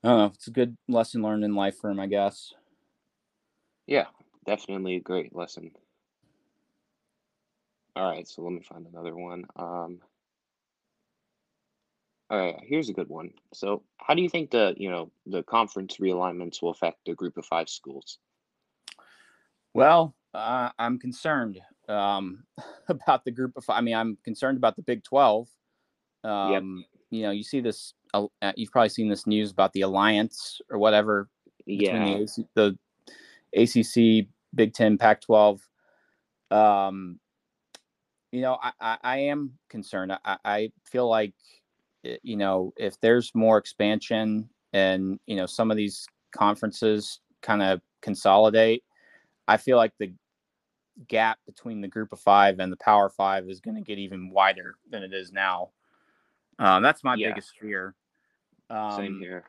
I don't know. It's a good lesson learned in life for him, I guess. Yeah, definitely a great lesson. All right, so let me find another one. Um, All right, here's a good one. So, how do you think the you know the conference realignments will affect the Group of Five schools? Well, uh, I'm concerned um, (laughs) about the Group of Five. I mean, I'm concerned about the Big Twelve. Um, yep. You know, you see this. Uh, you've probably seen this news about the alliance or whatever yeah. the, the ACC, Big Ten, Pac-12. Um, you know, I, I, I am concerned. I, I feel like Eh, you know, if there's more expansion and, you know, some of these conferences kind of consolidate, I feel like the gap between the group of five and the power five is going to get even wider than it is now. Um, that's my yeah. biggest fear. Um, Same here.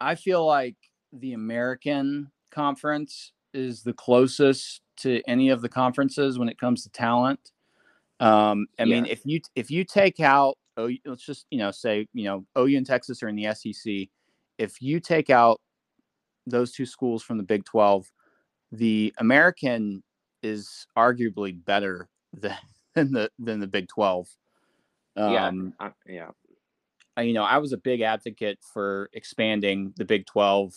I feel like the American conference is the closest to any of the conferences when it comes to talent. Um, I yeah. mean, if you if you take out oh, let's just you know say you know OU and Texas are in the SEC. If you take out those two schools from the Big Twelve, the American is arguably better than, (laughs) than the than the Big Twelve. Um, yeah, yeah. You know, I was a big advocate for expanding the Big Twelve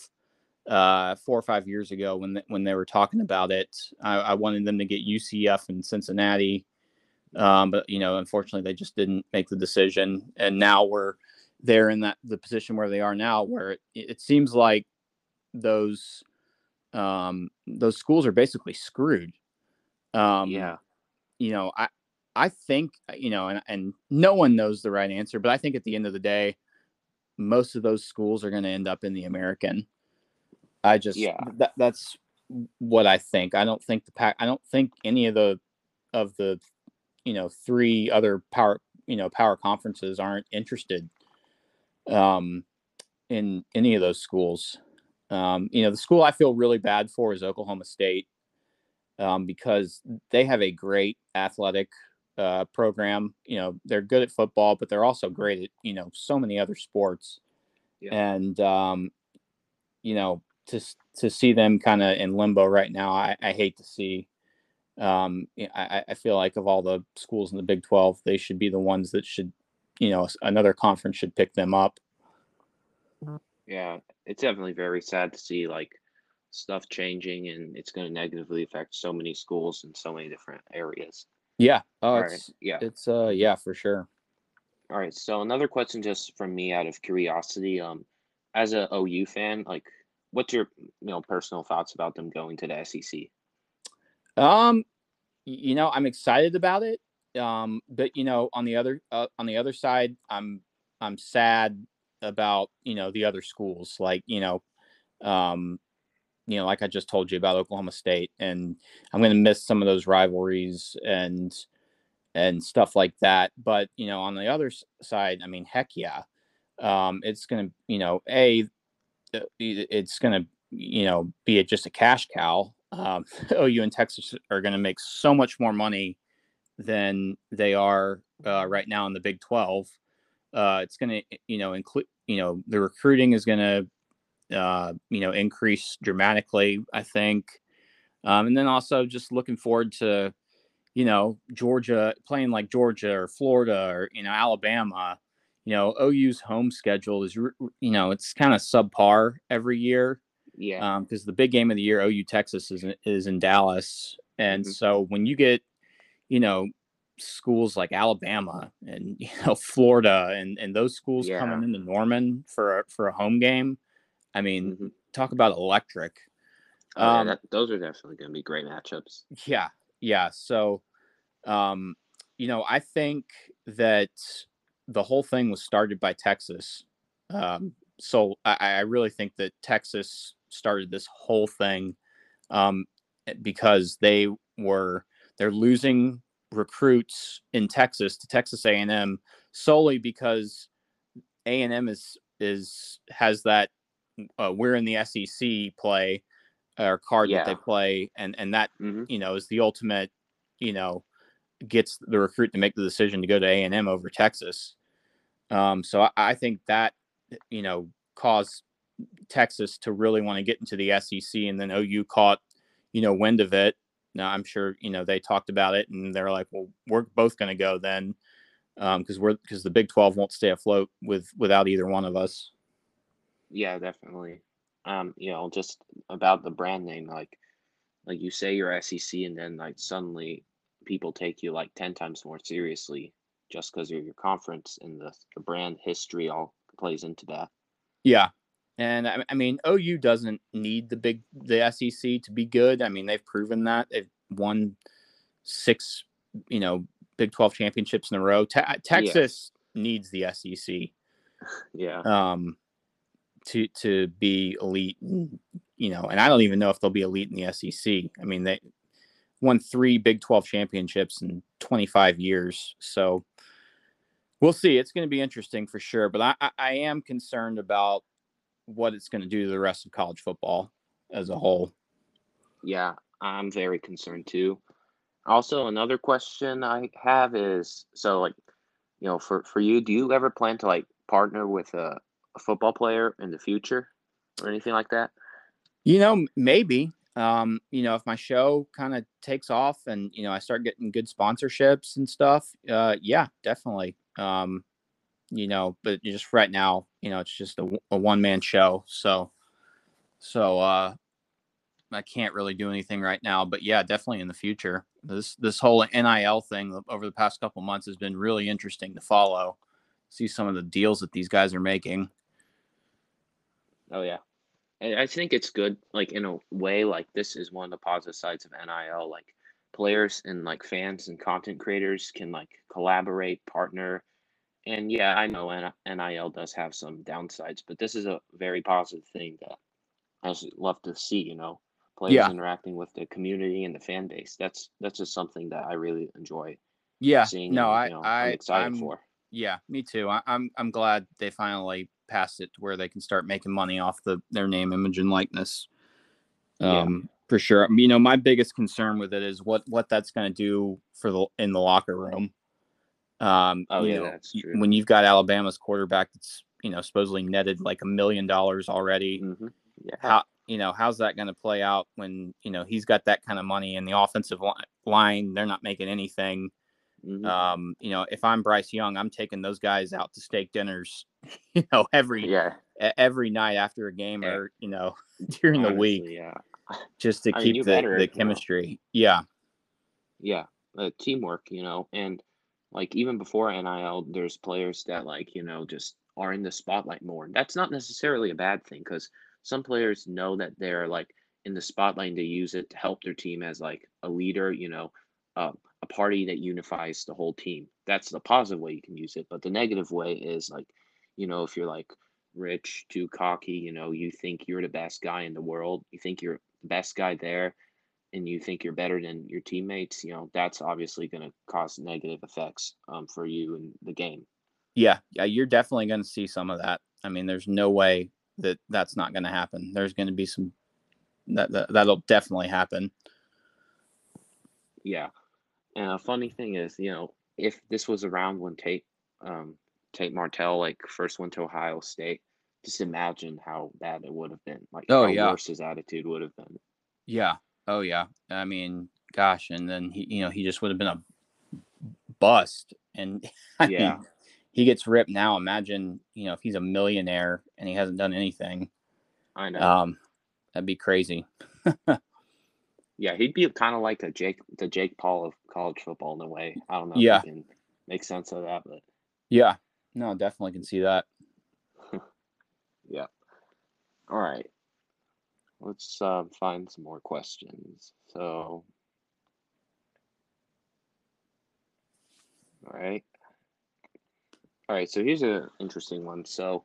uh, four or five years ago when the, when they were talking about it. I, I wanted them to get UCF and Cincinnati um, but you know, unfortunately, they just didn't make the decision, and now we're there in that the position where they are now, where it, it seems like those um, those schools are basically screwed. Um, yeah, you know, I I think you know, and, and no one knows the right answer, but I think at the end of the day, most of those schools are going to end up in the American. I just yeah, that, that's what I think. I don't think the pack. I don't think any of the of the you know three other power you know power conferences aren't interested um, in any of those schools. Um, you know, the school I feel really bad for is Oklahoma State um, because they have a great athletic uh, program. You know, they're good at football, but they're also great at you know so many other sports. Yeah. And um, you know, to to see them kind of in limbo right now, I, I hate to see. Um, I, I feel like of all the schools in the Big 12, they should be the ones that should, you know, another conference should pick them up. Yeah, it's definitely very sad to see like stuff changing and it's going to negatively affect so many schools in so many different areas. Yeah. Oh, it's, right. yeah. It's uh yeah, for sure. All right. So another question just from me out of curiosity, um as a OU fan, like what's your you know personal thoughts about them going to the SEC? Um, you know, I'm excited about it. Um, but you know, on the other uh, on the other side, I'm I'm sad about you know the other schools, like you know, um, you know, like I just told you about Oklahoma State, and I'm going to miss some of those rivalries and and stuff like that. But you know, on the other side, I mean, heck yeah, um, it's going to you know, a it's going to you know be a, just a cash cow um, (laughs) OU and Texas are going to make so much more money than they are uh, right now in the Big 12. Uh, it's going to, you know, include, you know, the recruiting is going to, uh, you know, increase dramatically, I think. Um, and then also just looking forward to, you know, Georgia playing like Georgia or Florida or, you know, Alabama. You know, OU's home schedule is, you know, it's kind of subpar every year. Yeah. Because um, the big game of the year, OU Texas is is in Dallas, and mm-hmm. so when you get, you know, schools like Alabama and (laughs) you know Florida and and those schools yeah. coming into Norman for a, for a home game, I mean, mm-hmm. talk about electric. Oh, um, yeah, that, those are definitely going to be great matchups. Yeah, yeah. So, um, you know, I think that the whole thing was started by Texas. Um, so I, I really think that Texas started this whole thing um, eh, because they were they're losing recruits in Texas to Texas A&M solely because A&M is is has that uh, we're in the SEC play or card yeah. that they play and and that mm-hmm. you know is the ultimate you know gets the recruit to make the decision to go to A&M over Texas. Um, so I, I think that you know caused Texas to really want to get into the SEC, and then OU caught, you know, wind of it. Now I'm sure you know they talked about it, and they're like, "Well, we're both going to go then." because um, we're because the Big Twelve won't stay afloat with without either one of us. Yeah, definitely. Um, you know, just about the brand name, like like you say you're SEC, and then like suddenly people take you like ten times more seriously just because you're your conference, and the the brand history all plays into that. Yeah, and I, I mean OU doesn't need the big the SEC to be good. I mean they've proven that they've won six, you know, Big 12 championships in a row. Te- Texas yeah. needs the SEC. (laughs) Yeah. Um, to to be elite, you know, and I don't even know if they'll be elite in the SEC. I mean, they won three Big 12 championships in 25 years, so we'll see. It's going to be interesting for sure. But I, I am concerned about what it's going to do to the rest of college football as a whole. Yeah, I'm very concerned too. Also, another question I have is so like, you know, for for you, do you ever plan to like partner with a, a football player in the future or anything like that? You know, maybe. Um, you know, if my show kind of takes off and you know I start getting good sponsorships and stuff, uh, yeah, definitely. Um, you know, but just right now, you know, it's just a, a one man show, so so uh, I can't really do anything right now, but yeah, definitely in the future. This this whole NIL thing over the past couple months has been really interesting to follow. See some of the deals that these guys are making. Oh yeah. I think it's good, like in a way, like this is one of the positive sides of NIL. Like players and like fans and content creators can like collaborate, partner. And yeah, I know NIL does have some downsides, but this is a very positive thing that I love to see, you know players yeah. interacting with the community and the fan base. That's that's just something that I really enjoy. Yeah, seeing. No, and, I, you know, I, I'm excited I'm, for. Yeah, me too. I, I'm I'm glad they finally passed it to where they can start making money off the their name, image, and likeness. Um, yeah. for sure. You know, my biggest concern with it is what what that's going to do for the in the locker room. Um, oh yeah, know, that's true. When you've got Alabama's quarterback that's you know supposedly netted like a million dollars already. Mm-hmm. Yeah. How you know, how's that going to play out when, you know, he's got that kind of money and the offensive line, they're not making anything. Mm-hmm. Um, you know, if I'm Bryce Young, I'm taking those guys out to steak dinners, (laughs) you know, every yeah every night after a game yeah. or you know (laughs) during Honestly, the week, yeah, (laughs) just to I keep mean, the, better, the chemistry. Know. Yeah, yeah, uh, teamwork, you know, and like even before NIL, there's players that like you know just are in the spotlight more. That's not necessarily a bad thing because some players know that they're like in the spotlight and they use it to help their team as like a leader, you know, uh, a party that unifies the whole team. That's the positive way you can use it. But the negative way is like, you know, if you're like rich, too cocky, you know, you think you're the best guy in the world, you think you're the best guy there, and you think you're better than your teammates, you know, that's obviously going to cause negative effects um, for you in the game. Yeah, yeah, you're definitely going to see some of that. I mean, there's no way that that's not going to happen. There's going to be some that, that that'll definitely happen. Yeah, and a funny thing is, you know, if this was around when Tate um, Tate Martell like first went to Ohio State, just imagine how bad it would have been. Like oh, how yeah. worse his attitude would have been. Yeah. Oh yeah. I mean, gosh, and then he, you know, he just would have been a bust. And (laughs) I yeah. Mean, he gets ripped now. Imagine, you know, if he's a millionaire and he hasn't done anything. I know. Um, that'd be crazy. (laughs) yeah, he'd be kind of like a Jake, the Jake Paul of college football in a way. I don't know. Yeah, can make sense of that, but yeah, no, definitely can see that. (laughs) yeah. All right. Let's uh, find some more questions. So, all right. All right, so here's an interesting one. So,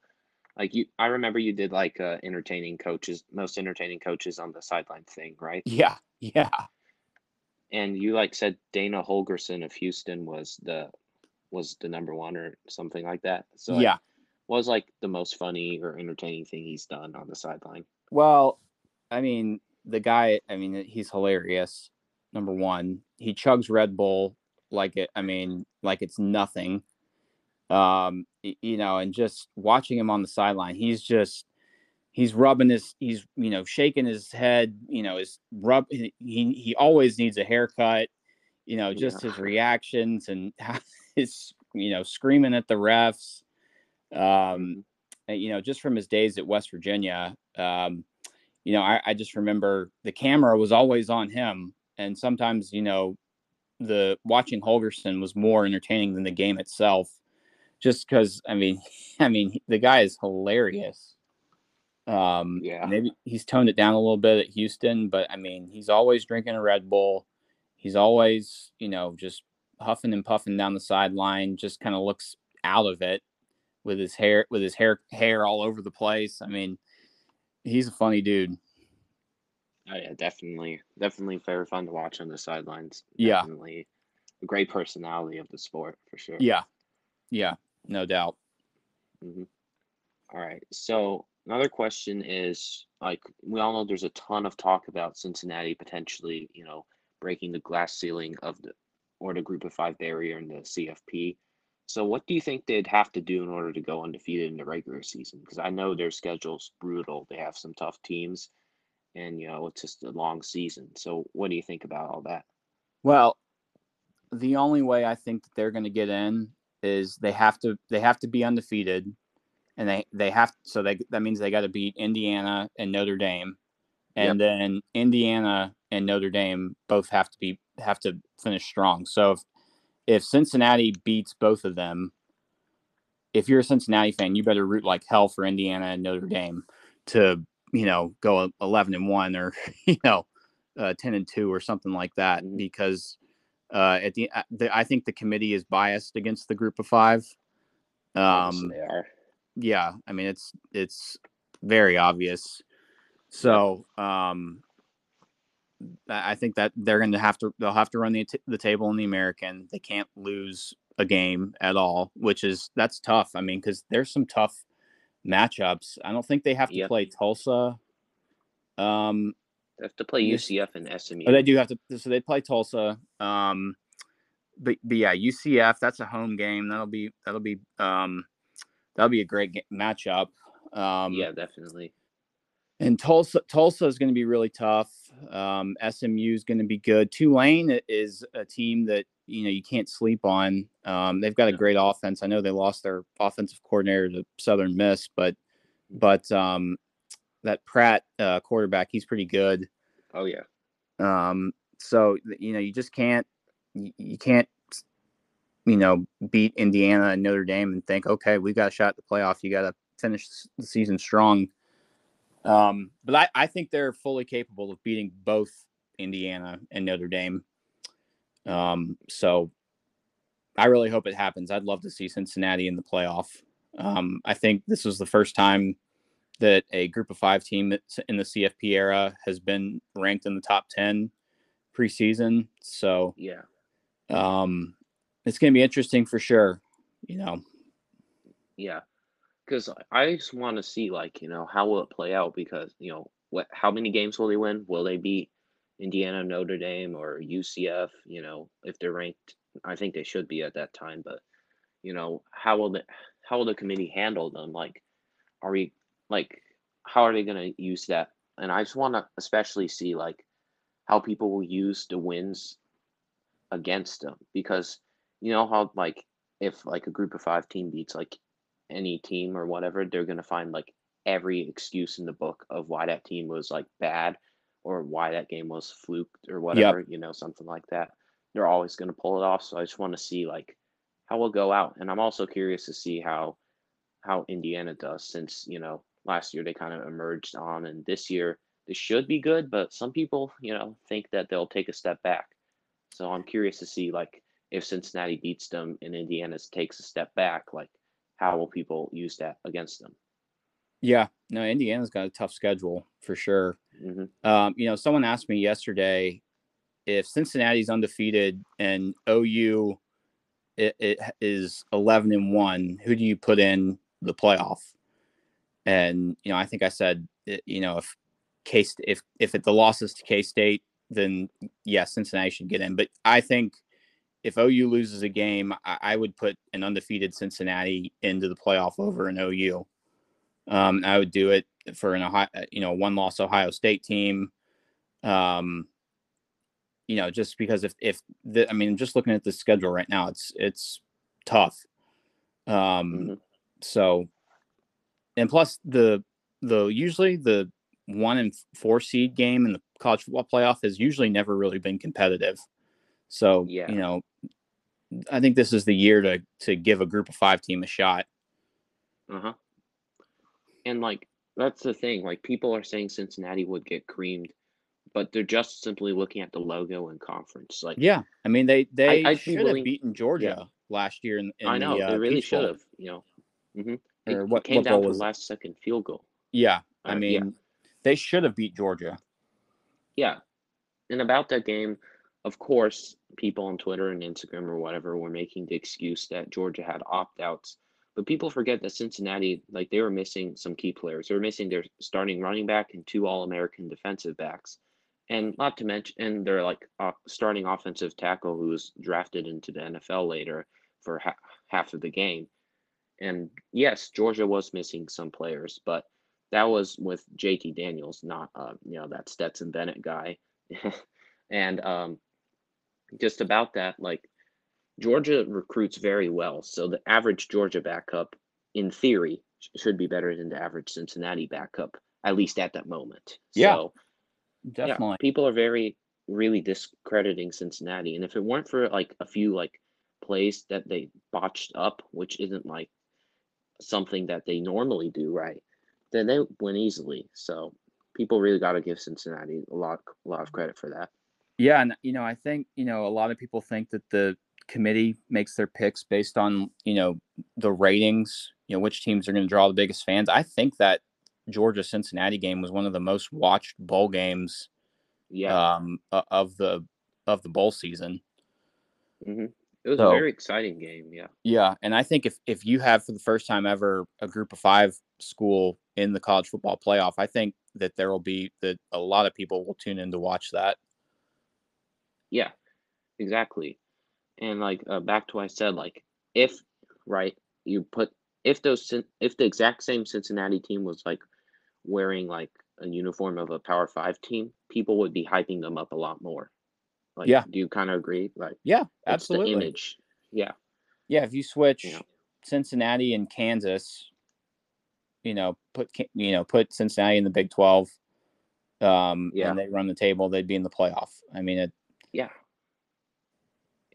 like you, I remember you did like uh, entertaining coaches, most entertaining coaches on the sideline thing, right? Yeah, yeah. And you like said Dana Holgorsen of Houston was the was the number one or something like that. So yeah, was like the most funny or entertaining thing he's done on the sideline. Well, I mean, the guy, I mean, he's hilarious. Number one, he chugs Red Bull like it. I mean, like it's nothing um, you know, and just watching him on the sideline, he's just he's rubbing his he's you know shaking his head, you know, his rub he he always needs a haircut, you know, just yeah. his reactions and (laughs) his you know, screaming at the refs. Um, mm-hmm. you know, just from his days at West Virginia, um, you know, I, I just remember the camera was always on him, and sometimes, you know, the watching Holgorsen was more entertaining than the game itself. Just because, I mean, (laughs) I mean, the guy is hilarious. Um, yeah, maybe he's toned it down a little bit at Houston, but I mean, he's always drinking a Red Bull. He's always, you know, just huffing and puffing down the sideline. Just kind of looks out of it with his hair, with his hair, hair all over the place. I mean, he's a funny dude. Oh yeah, definitely, definitely very fun to watch on the sidelines. Yeah, definitely a great personality of the sport for sure. Yeah, yeah, no doubt. Mm-hmm. All right, so another question is like we all know there's a ton of talk about Cincinnati potentially, you know, breaking the glass ceiling of the or the group of five barrier in the CFP. So what do you think they'd have to do in order to go undefeated in the regular season? Because I know their schedule's brutal. They have some tough teams and you know, it's just a long season. So what do you think about all that? Well, the only way I think that they're going to get in is they have to they have to be undefeated and they they have so they that means they got to beat Indiana and Notre Dame, and yep. then Indiana and Notre Dame both have to be have to finish strong. So if if Cincinnati beats both of them, if you're a Cincinnati fan, you better root like hell for Indiana and Notre Dame to you know go 11 and one or (laughs) you know uh, 10 and two or something like that mm-hmm. because uh, at the, uh, the I think the committee is biased against the group of five. Um, they are yeah, I mean it's it's very obvious. So um, I think that they're going to have to they'll have to run the the table in the American. They can't lose a game at all, which is that's tough. I mean, because there's some tough matchups. I don't think they have to yep. play Tulsa. Um, they have to play UCF and SMU. But they do have to. So they play Tulsa. Um, but, but yeah, UCF. That's a home game. That'll be that'll be um, that'll be a great matchup. Um, yeah, definitely. And Tulsa, Tulsa is going to be really tough. Um, SMU is going to be good. Tulane is a team that you know you can't sleep on. Um, they've got a great offense. I know they lost their offensive coordinator to Southern Miss, but but um, that Pratt uh, quarterback, he's pretty good. Oh yeah. Um, so you know you just can't you, you can't you know, beat Indiana and Notre Dame and think, okay, we got a shot at the playoff. You got to finish the season strong. Um, but I, I think they're fully capable of beating both Indiana and Notre Dame. Um, so I really hope it happens. I'd love to see Cincinnati in the playoff. Um, I think this was the first time that a group of five team in the CFP era has been ranked in the top 10 preseason. So, yeah. Um, it's going to be interesting for sure. You know. Yeah, because I just want to see like you know how will it play out because you know what how many games will they win? Will they beat Indiana, Notre Dame, or UCF? You know if they're ranked, I think they should be at that time. But you know how will the how will the committee handle them? Like, are we like how are they going to use that? And I just want to especially see like how people will use the wins against them because you know how like if like a group of five team beats like any team or whatever, they're gonna find like every excuse in the book of why that team was like bad or why that game was fluked or whatever, yep. you know, something like that. They're always gonna pull it off. So I just want to see like how we'll go out. And I'm also curious to see how how Indiana does since, you know, last year they kind of emerged on and this year they should be good, but some people, you know, think that they'll take a step back. So I'm curious to see like if Cincinnati beats them and Indiana takes a step back, like how will people use that against them? Yeah, no, Indiana's got a tough schedule for sure. Mm-hmm. Um, you know, someone asked me yesterday if Cincinnati's undefeated and OU it, it is 11 and 1, who do you put in the playoff? And, you know, I think I said, you know, if Case, if, if it, the losses to K State, then yes, yeah, Cincinnati should get in. But I think if OU loses a game, I, I, would put an undefeated Cincinnati into the playoff over an OU. Um, I would do it for an Ohio, uh, you know, one loss Ohio State team. Um, you know, just because if if the, I mean, just looking at the schedule right now, it's it's tough. Um, mm-hmm. so, and plus the the usually the one and four seed game in the college football playoff has usually never really been competitive. So, yeah. you know, I think this is the year to to give a group of five team a shot. Uh huh. And like that's the thing. Like people are saying Cincinnati would get creamed, but they're just simply looking at the logo and conference. Like yeah, I mean they they I, should have beaten Georgia yeah. last year. In, in I know the, uh, they really should have. You know, mm-hmm. or what came what down to the last second field goal. Yeah, I uh, mean yeah. they should have beat Georgia. Yeah, and about that game, of course, people on Twitter and Instagram or whatever were making the excuse that Georgia had opt outs. But people forget that Cincinnati, like they were missing some key players. They were missing their starting running back and two All American defensive backs. And not to mention, and they're like uh, starting offensive tackle who was drafted into the NFL later for ha- half of the game. And yes, Georgia was missing some players, but that was with JT Daniels, not uh, you know that Stetson Bennett guy. (laughs) and um, just about that, like Georgia recruits very well. So the average Georgia backup, in theory, should be better than the average Cincinnati backup, at least at that moment. Yeah, so, definitely. Yeah, people are very really discrediting Cincinnati, and if it weren't for like a few like plays that they botched up, which isn't like something that they normally do, right? Then they win easily. So people really got to give Cincinnati a lot, a lot of credit for that. Yeah, and you know, I think you know a lot of people think that the committee makes their picks based on you know the ratings, you know which teams are going to draw the biggest fans. I think that Georgia Cincinnati game was one of the most watched bowl games, yeah, um, of the of the bowl season. Mm-hmm. It was so, a very exciting game, yeah. Yeah, and I think if if you have for the first time ever a group of five school in the college football playoff, I think that there will be that a lot of people will tune in to watch that. Yeah, exactly. And like uh, back to what I said, like if right, you put if those if the exact same Cincinnati team was like wearing like a uniform of a Power Five team, people would be hyping them up a lot more. Like, yeah. Do you kind of agree? Like, yeah, absolutely. image. Yeah. Yeah. If you switch. Cincinnati and Kansas, you know, put you know put Cincinnati in the Big Twelve, um, yeah. and they run the table, they'd be in the playoff. I mean, it, yeah.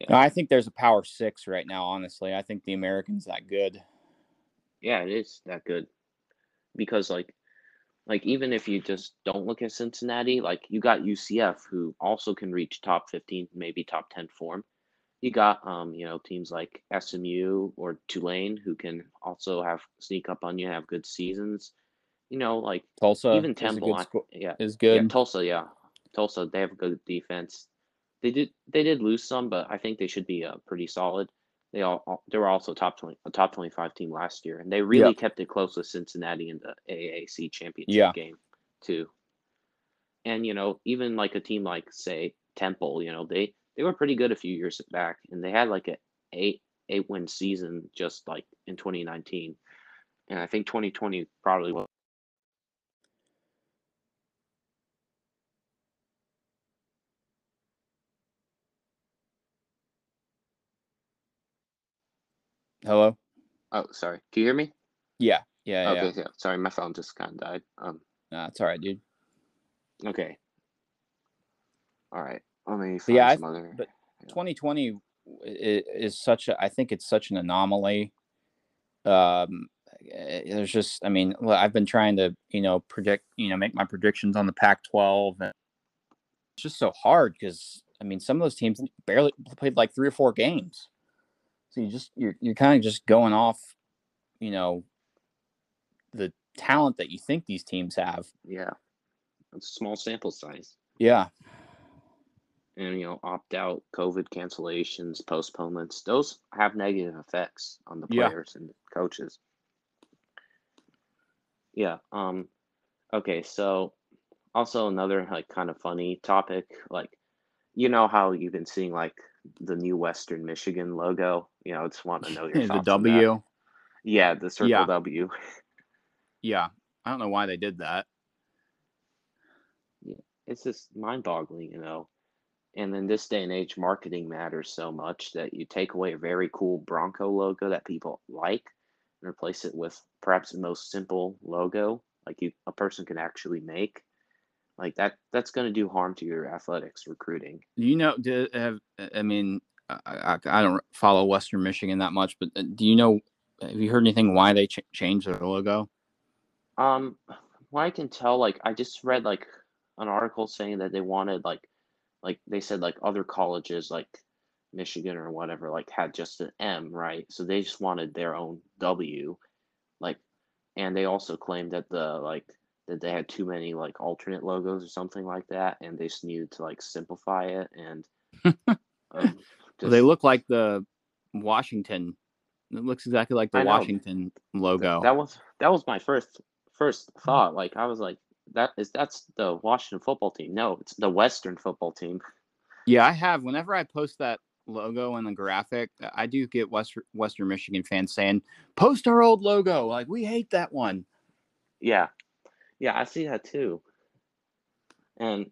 yeah. I think there's a power six right now. Honestly, I think the Americans that good. Yeah, it is that good, because like, like even if you just don't look at Cincinnati, like you got UCF who also can reach top fifteen, maybe top ten form. You got um, you know, teams like SMU or Tulane who can also have sneak up on you, have good seasons. You know, like Tulsa, even Temple, yeah, is good. Yeah, Tulsa, yeah, Tulsa, they have a good defense. They did they did lose some, but I think they should be uh, pretty solid. They all they were also top twenty a top twenty five team last year, and they really kept it close with Cincinnati in the AAC championship yeah. game too. And you know, even like a team like say Temple, you know, they they were pretty good a few years back, and they had like a eight eight win season just like in 2019, and I think 2020 probably was Hello. Oh, sorry. Can you hear me? Yeah. Yeah. Okay. Yeah. yeah. Sorry, my phone just kind of died. Um. Nah, it's all right, dude. Okay. All right. Let me find yeah, some I, other. But 2020 is such a. I think it's such an anomaly. Um, eh, there's just. I mean, I've been trying to, you know, predict, you know, make my predictions on the Pac-12, and it's just so hard because I mean, some of those teams barely played like three or four games. So you just you're you're kind of just going off, you know, the talent that you think these teams have. Yeah. It's a small sample size. Yeah. And you know, opt out, COVID cancellations, postponements, those have negative effects on the players yeah. and coaches. Yeah. Um okay, so also another like kind of funny topic, like you know how you've been seeing like the new Western Michigan logo. You know, just want to know your (laughs) the W. Yeah, the circle yeah. W. (laughs) Yeah, I don't know why they did that. Yeah, it's just mind-boggling. You know, And in this day and age, marketing matters so much that you take away a very cool Bronco logo that people like and replace it with perhaps the most simple logo like you a person can actually make like that that's going to do harm to your athletics recruiting you know do have i mean I, I, don't follow western michigan that much but uh, do you know have you heard anything why they ch- changed their logo um what i can tell like i just read like an article saying that they wanted like like they said like other colleges like michigan or whatever like had just an m right so they just wanted their own w like and they also claimed that the like that they had too many like alternate logos or something like that, and they just needed to like simplify it. And (laughs) um, just, they look like the Washington. It looks exactly like the Washington logo. That was that was my first first thought. Like I was like, that is that's the Washington football team. No, it's the Western football team. Yeah, I have. Whenever I post that logo and the graphic, I do get West, Western Michigan fans saying, "Post our old logo." Like we hate that one. Yeah, yeah, I see that too. And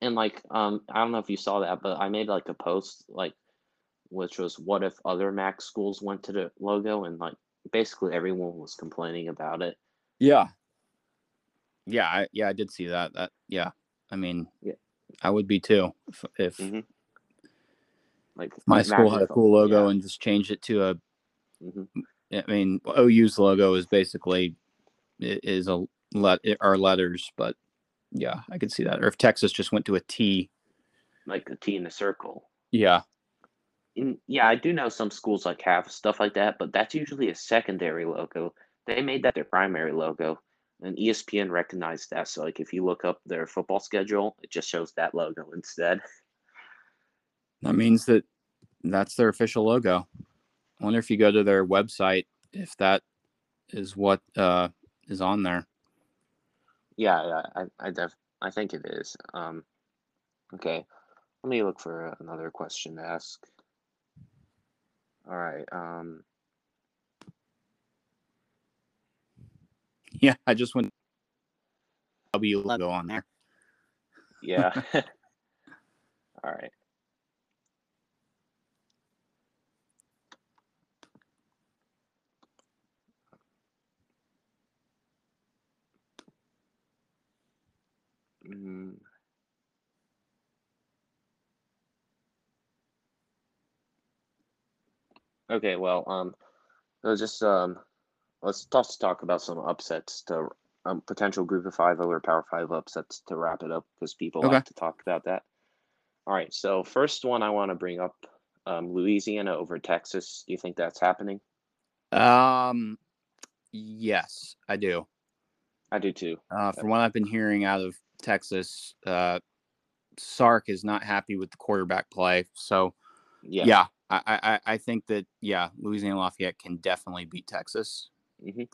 and like um I don't know if you saw that, but I made like a post like which was what if other Mac schools went to the logo and like basically everyone was complaining about it. Yeah. Yeah, I, yeah, I did see that. That yeah. I mean, yeah. I would be too if, if mm-hmm. like my school had a cool logo yeah. and just changed it to a. Mm-hmm. I mean, OU's logo is basically is a let our letters, but yeah, I could see that. Or if Texas just went to a T, like a T in a circle. Yeah. In, yeah, I do know some schools like have stuff like that, but that's usually a secondary logo. They made that their primary logo, and ESPN recognized that. So, like, if you look up their football schedule, it just shows that logo instead. That means that that's their official logo. I wonder if you go to their website if that is what uh, is on there. Yeah, yeah, I, I def, I think it is. Um, okay, let me look for another question to ask. All right. Um. Yeah, I just went W logo on there. Yeah. (laughs) All right. Mm. Okay, well, um, let's just um, let's just talk about some upsets to um, potential Group of Five or Power Five upsets to wrap it up because people okay. like to talk about that. All right, so first one I want to bring up um, Louisiana over Texas. Do you think that's happening? Um, yes, I do. I do too. Uh, from what I've been hearing out of Texas. Uh, Sark is not happy with the quarterback play. So, yeah, yeah I, I, I think that, yeah, Louisiana Lafayette can definitely beat Texas. Mm-hmm.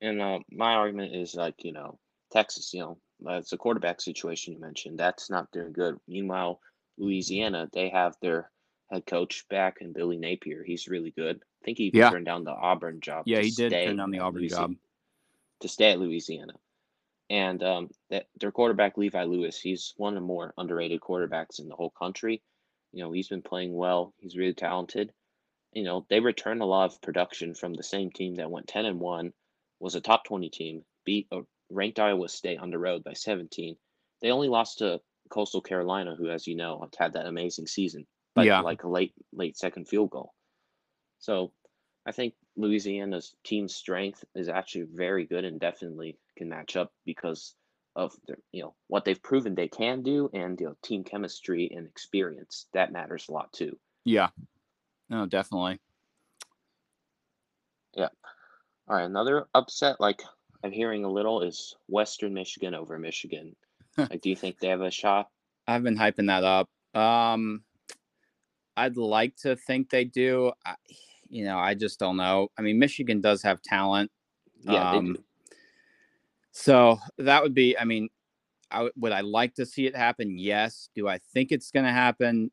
And uh, my argument is like, you know, Texas, you know, it's a quarterback situation you mentioned. That's not doing good. Meanwhile, Louisiana, they have their head coach back and Billy Napier. He's really good. I think he yeah. turned down the Auburn job. Yeah, he did turn down the Auburn Louisiana, job to stay at Louisiana and um, that their quarterback Levi Lewis, he's one of the more underrated quarterbacks in the whole country. You know, he's been playing well. He's really talented. You know, they returned a lot of production from the same team that went ten and one, was a top twenty team, beat a ranked Iowa State on the road by seventeen. They only lost to Coastal Carolina, who, as you know, had that amazing season, but yeah. like a late late second field goal. So I think Louisiana's team strength is actually very good and definitely can match up because of their, you know what they've proven they can do and you know team chemistry and experience that matters a lot too. Yeah, no, definitely. Yeah. All right, another upset like I'm hearing a little is Western Michigan over Michigan. (laughs) like, do you think they have a shot? I've been hyping that up. Um, I'd like to think they do. I, you know, I just don't know. I mean, Michigan does have talent. Yeah, um, So that would be. I mean, I, would I like to see it happen? Yes. Do I think it's going to happen?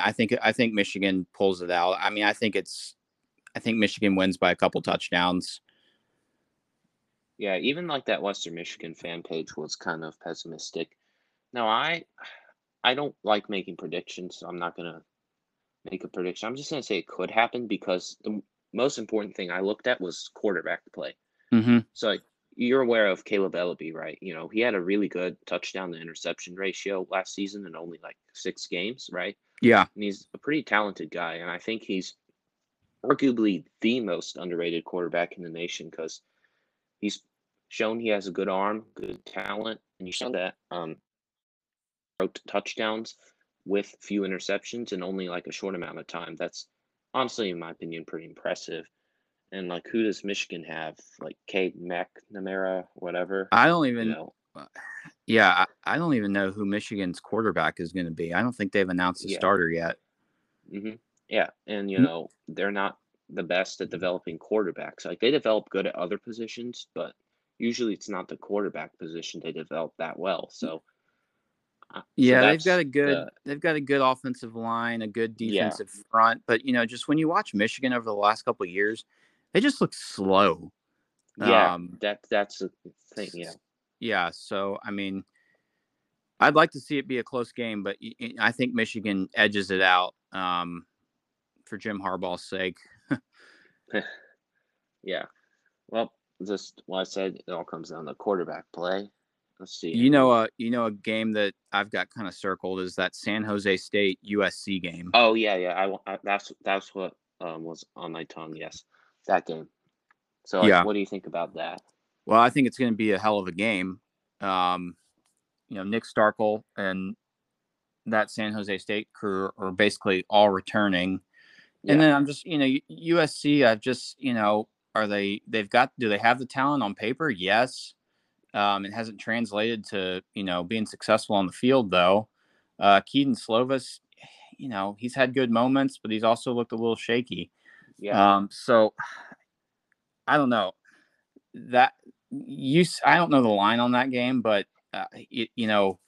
I think I think Michigan pulls it out. I mean, I think it's. I think Michigan wins by a couple touchdowns. Yeah, even like that Western Michigan fan page was kind of pessimistic. No, I I don't like making predictions, so I'm not gonna make a prediction. I'm just gonna say it could happen because the most important thing I looked at was quarterback play. Mm-hmm. So like, you're aware of Caleb Eleby, right? You know, he had a really good touchdown to interception ratio last season in only like six games, right? Yeah. And he's a pretty talented guy. And I think he's arguably the most underrated quarterback in the nation because he's shown he has a good arm, good talent, and you shown that um touchdowns with few interceptions in only like a short amount of time. That's honestly, in my opinion, pretty impressive. And like, who does Michigan have? Like Cade McNamara, whatever. I don't even. You know, yeah, I, I don't even know who Michigan's quarterback is going to be. I don't think they've announced the Yeah. starter yet. hmm Yeah, and you Mm. know they're not the best at developing quarterbacks. Like they develop good at other positions, but usually it's not the quarterback position they develop that well. So uh, so Yeah, they've got a good the- they've got a good offensive line, a good Yeah. defensive front, but you know, just when you watch Michigan over the last couple of years, they just look slow. yeah. um, that that's the thing. Yeah, Yeah, so I mean, I'd like to see it be a close game, but I think Michigan edges it out um, for Jim Harbaugh's sake. (laughs) yeah. Well, just what I said, it all comes down to quarterback play. Let's see. You know, a you know a game that I've got kind of circled is that San Jose State USC game. Oh yeah, yeah. I, I that's that's what um, was on my tongue. Yes, that game. So like, Yeah. what do you think about that? Well, I think it's going to be a hell of a game. Um, you know, Nick Starkel and that San Jose State crew are basically all returning. Yeah. And then I'm just, you know, USC, I've just, you know, are they, they've got, do they have the talent on paper? Yes. Um, it hasn't translated to, you know, being successful on the field though. Uh, Kedon Slovis, you know, he's had good moments, but he's also looked a little shaky. Yeah, Um, so I don't know that you, I don't know the line on that game, but uh, it, you know,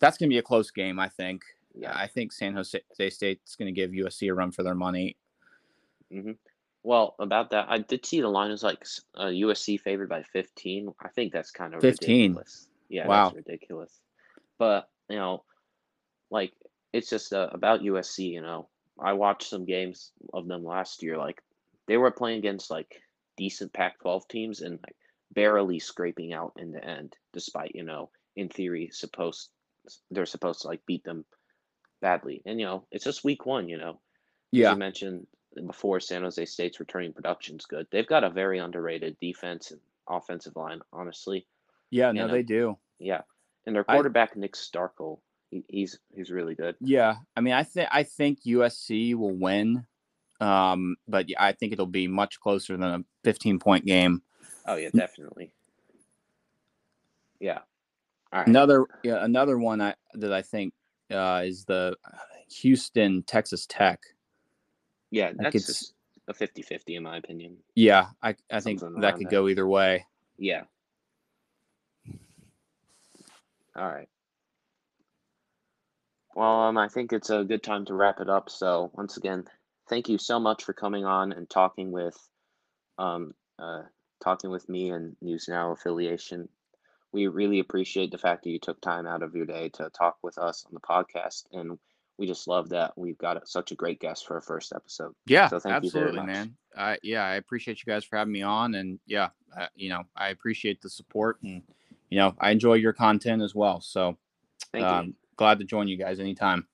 that's going to be a close game. I think. yeah. I think San Jose State's going to give USC a run for their money. hmm Well, about that, I did see the line is like uh, USC favored by 15. I think that's kind of 15? ridiculous. Yeah, Wow. that's ridiculous. But you know, like it's just uh, about USC. You know, I watched some games of them last year. Like they were playing against like decent Pac-12 teams and like barely scraping out in the end, despite you know, in theory, supposed they're supposed to like beat them badly. And you know, it's just week one. You know, as Yeah, you mentioned before, San Jose State's returning production's good. They've got a very underrated defense and offensive line, honestly. yeah, you no, know. they do. Yeah, and their I- quarterback Nick Starkel, he's he's really good. Yeah, I mean, I think I think USC will win, um, but I think it'll be much closer than a 15 point game. Oh yeah, definitely. Yeah. All right. Another, yeah, another one I, that I think uh, is the Houston Texas Tech. Yeah, that's just a 50-50 in my opinion. Yeah, I I think that could there. go either way. Yeah. All right. Well, um, I think it's a good time to wrap it up. So once again, thank you so much for coming on and talking with, um, uh, talking with me and News Now affiliation. We really appreciate the fact that you took time out of your day to talk with us on the podcast, and we just love that we've got such a great guest for our first episode. Yeah, So thank you very absolutely, much. man. I yeah, I appreciate you guys for having me on, and yeah, uh, you know, I appreciate the support, and you know, I enjoy your content as well. So, Thank you. Glad to join you guys anytime.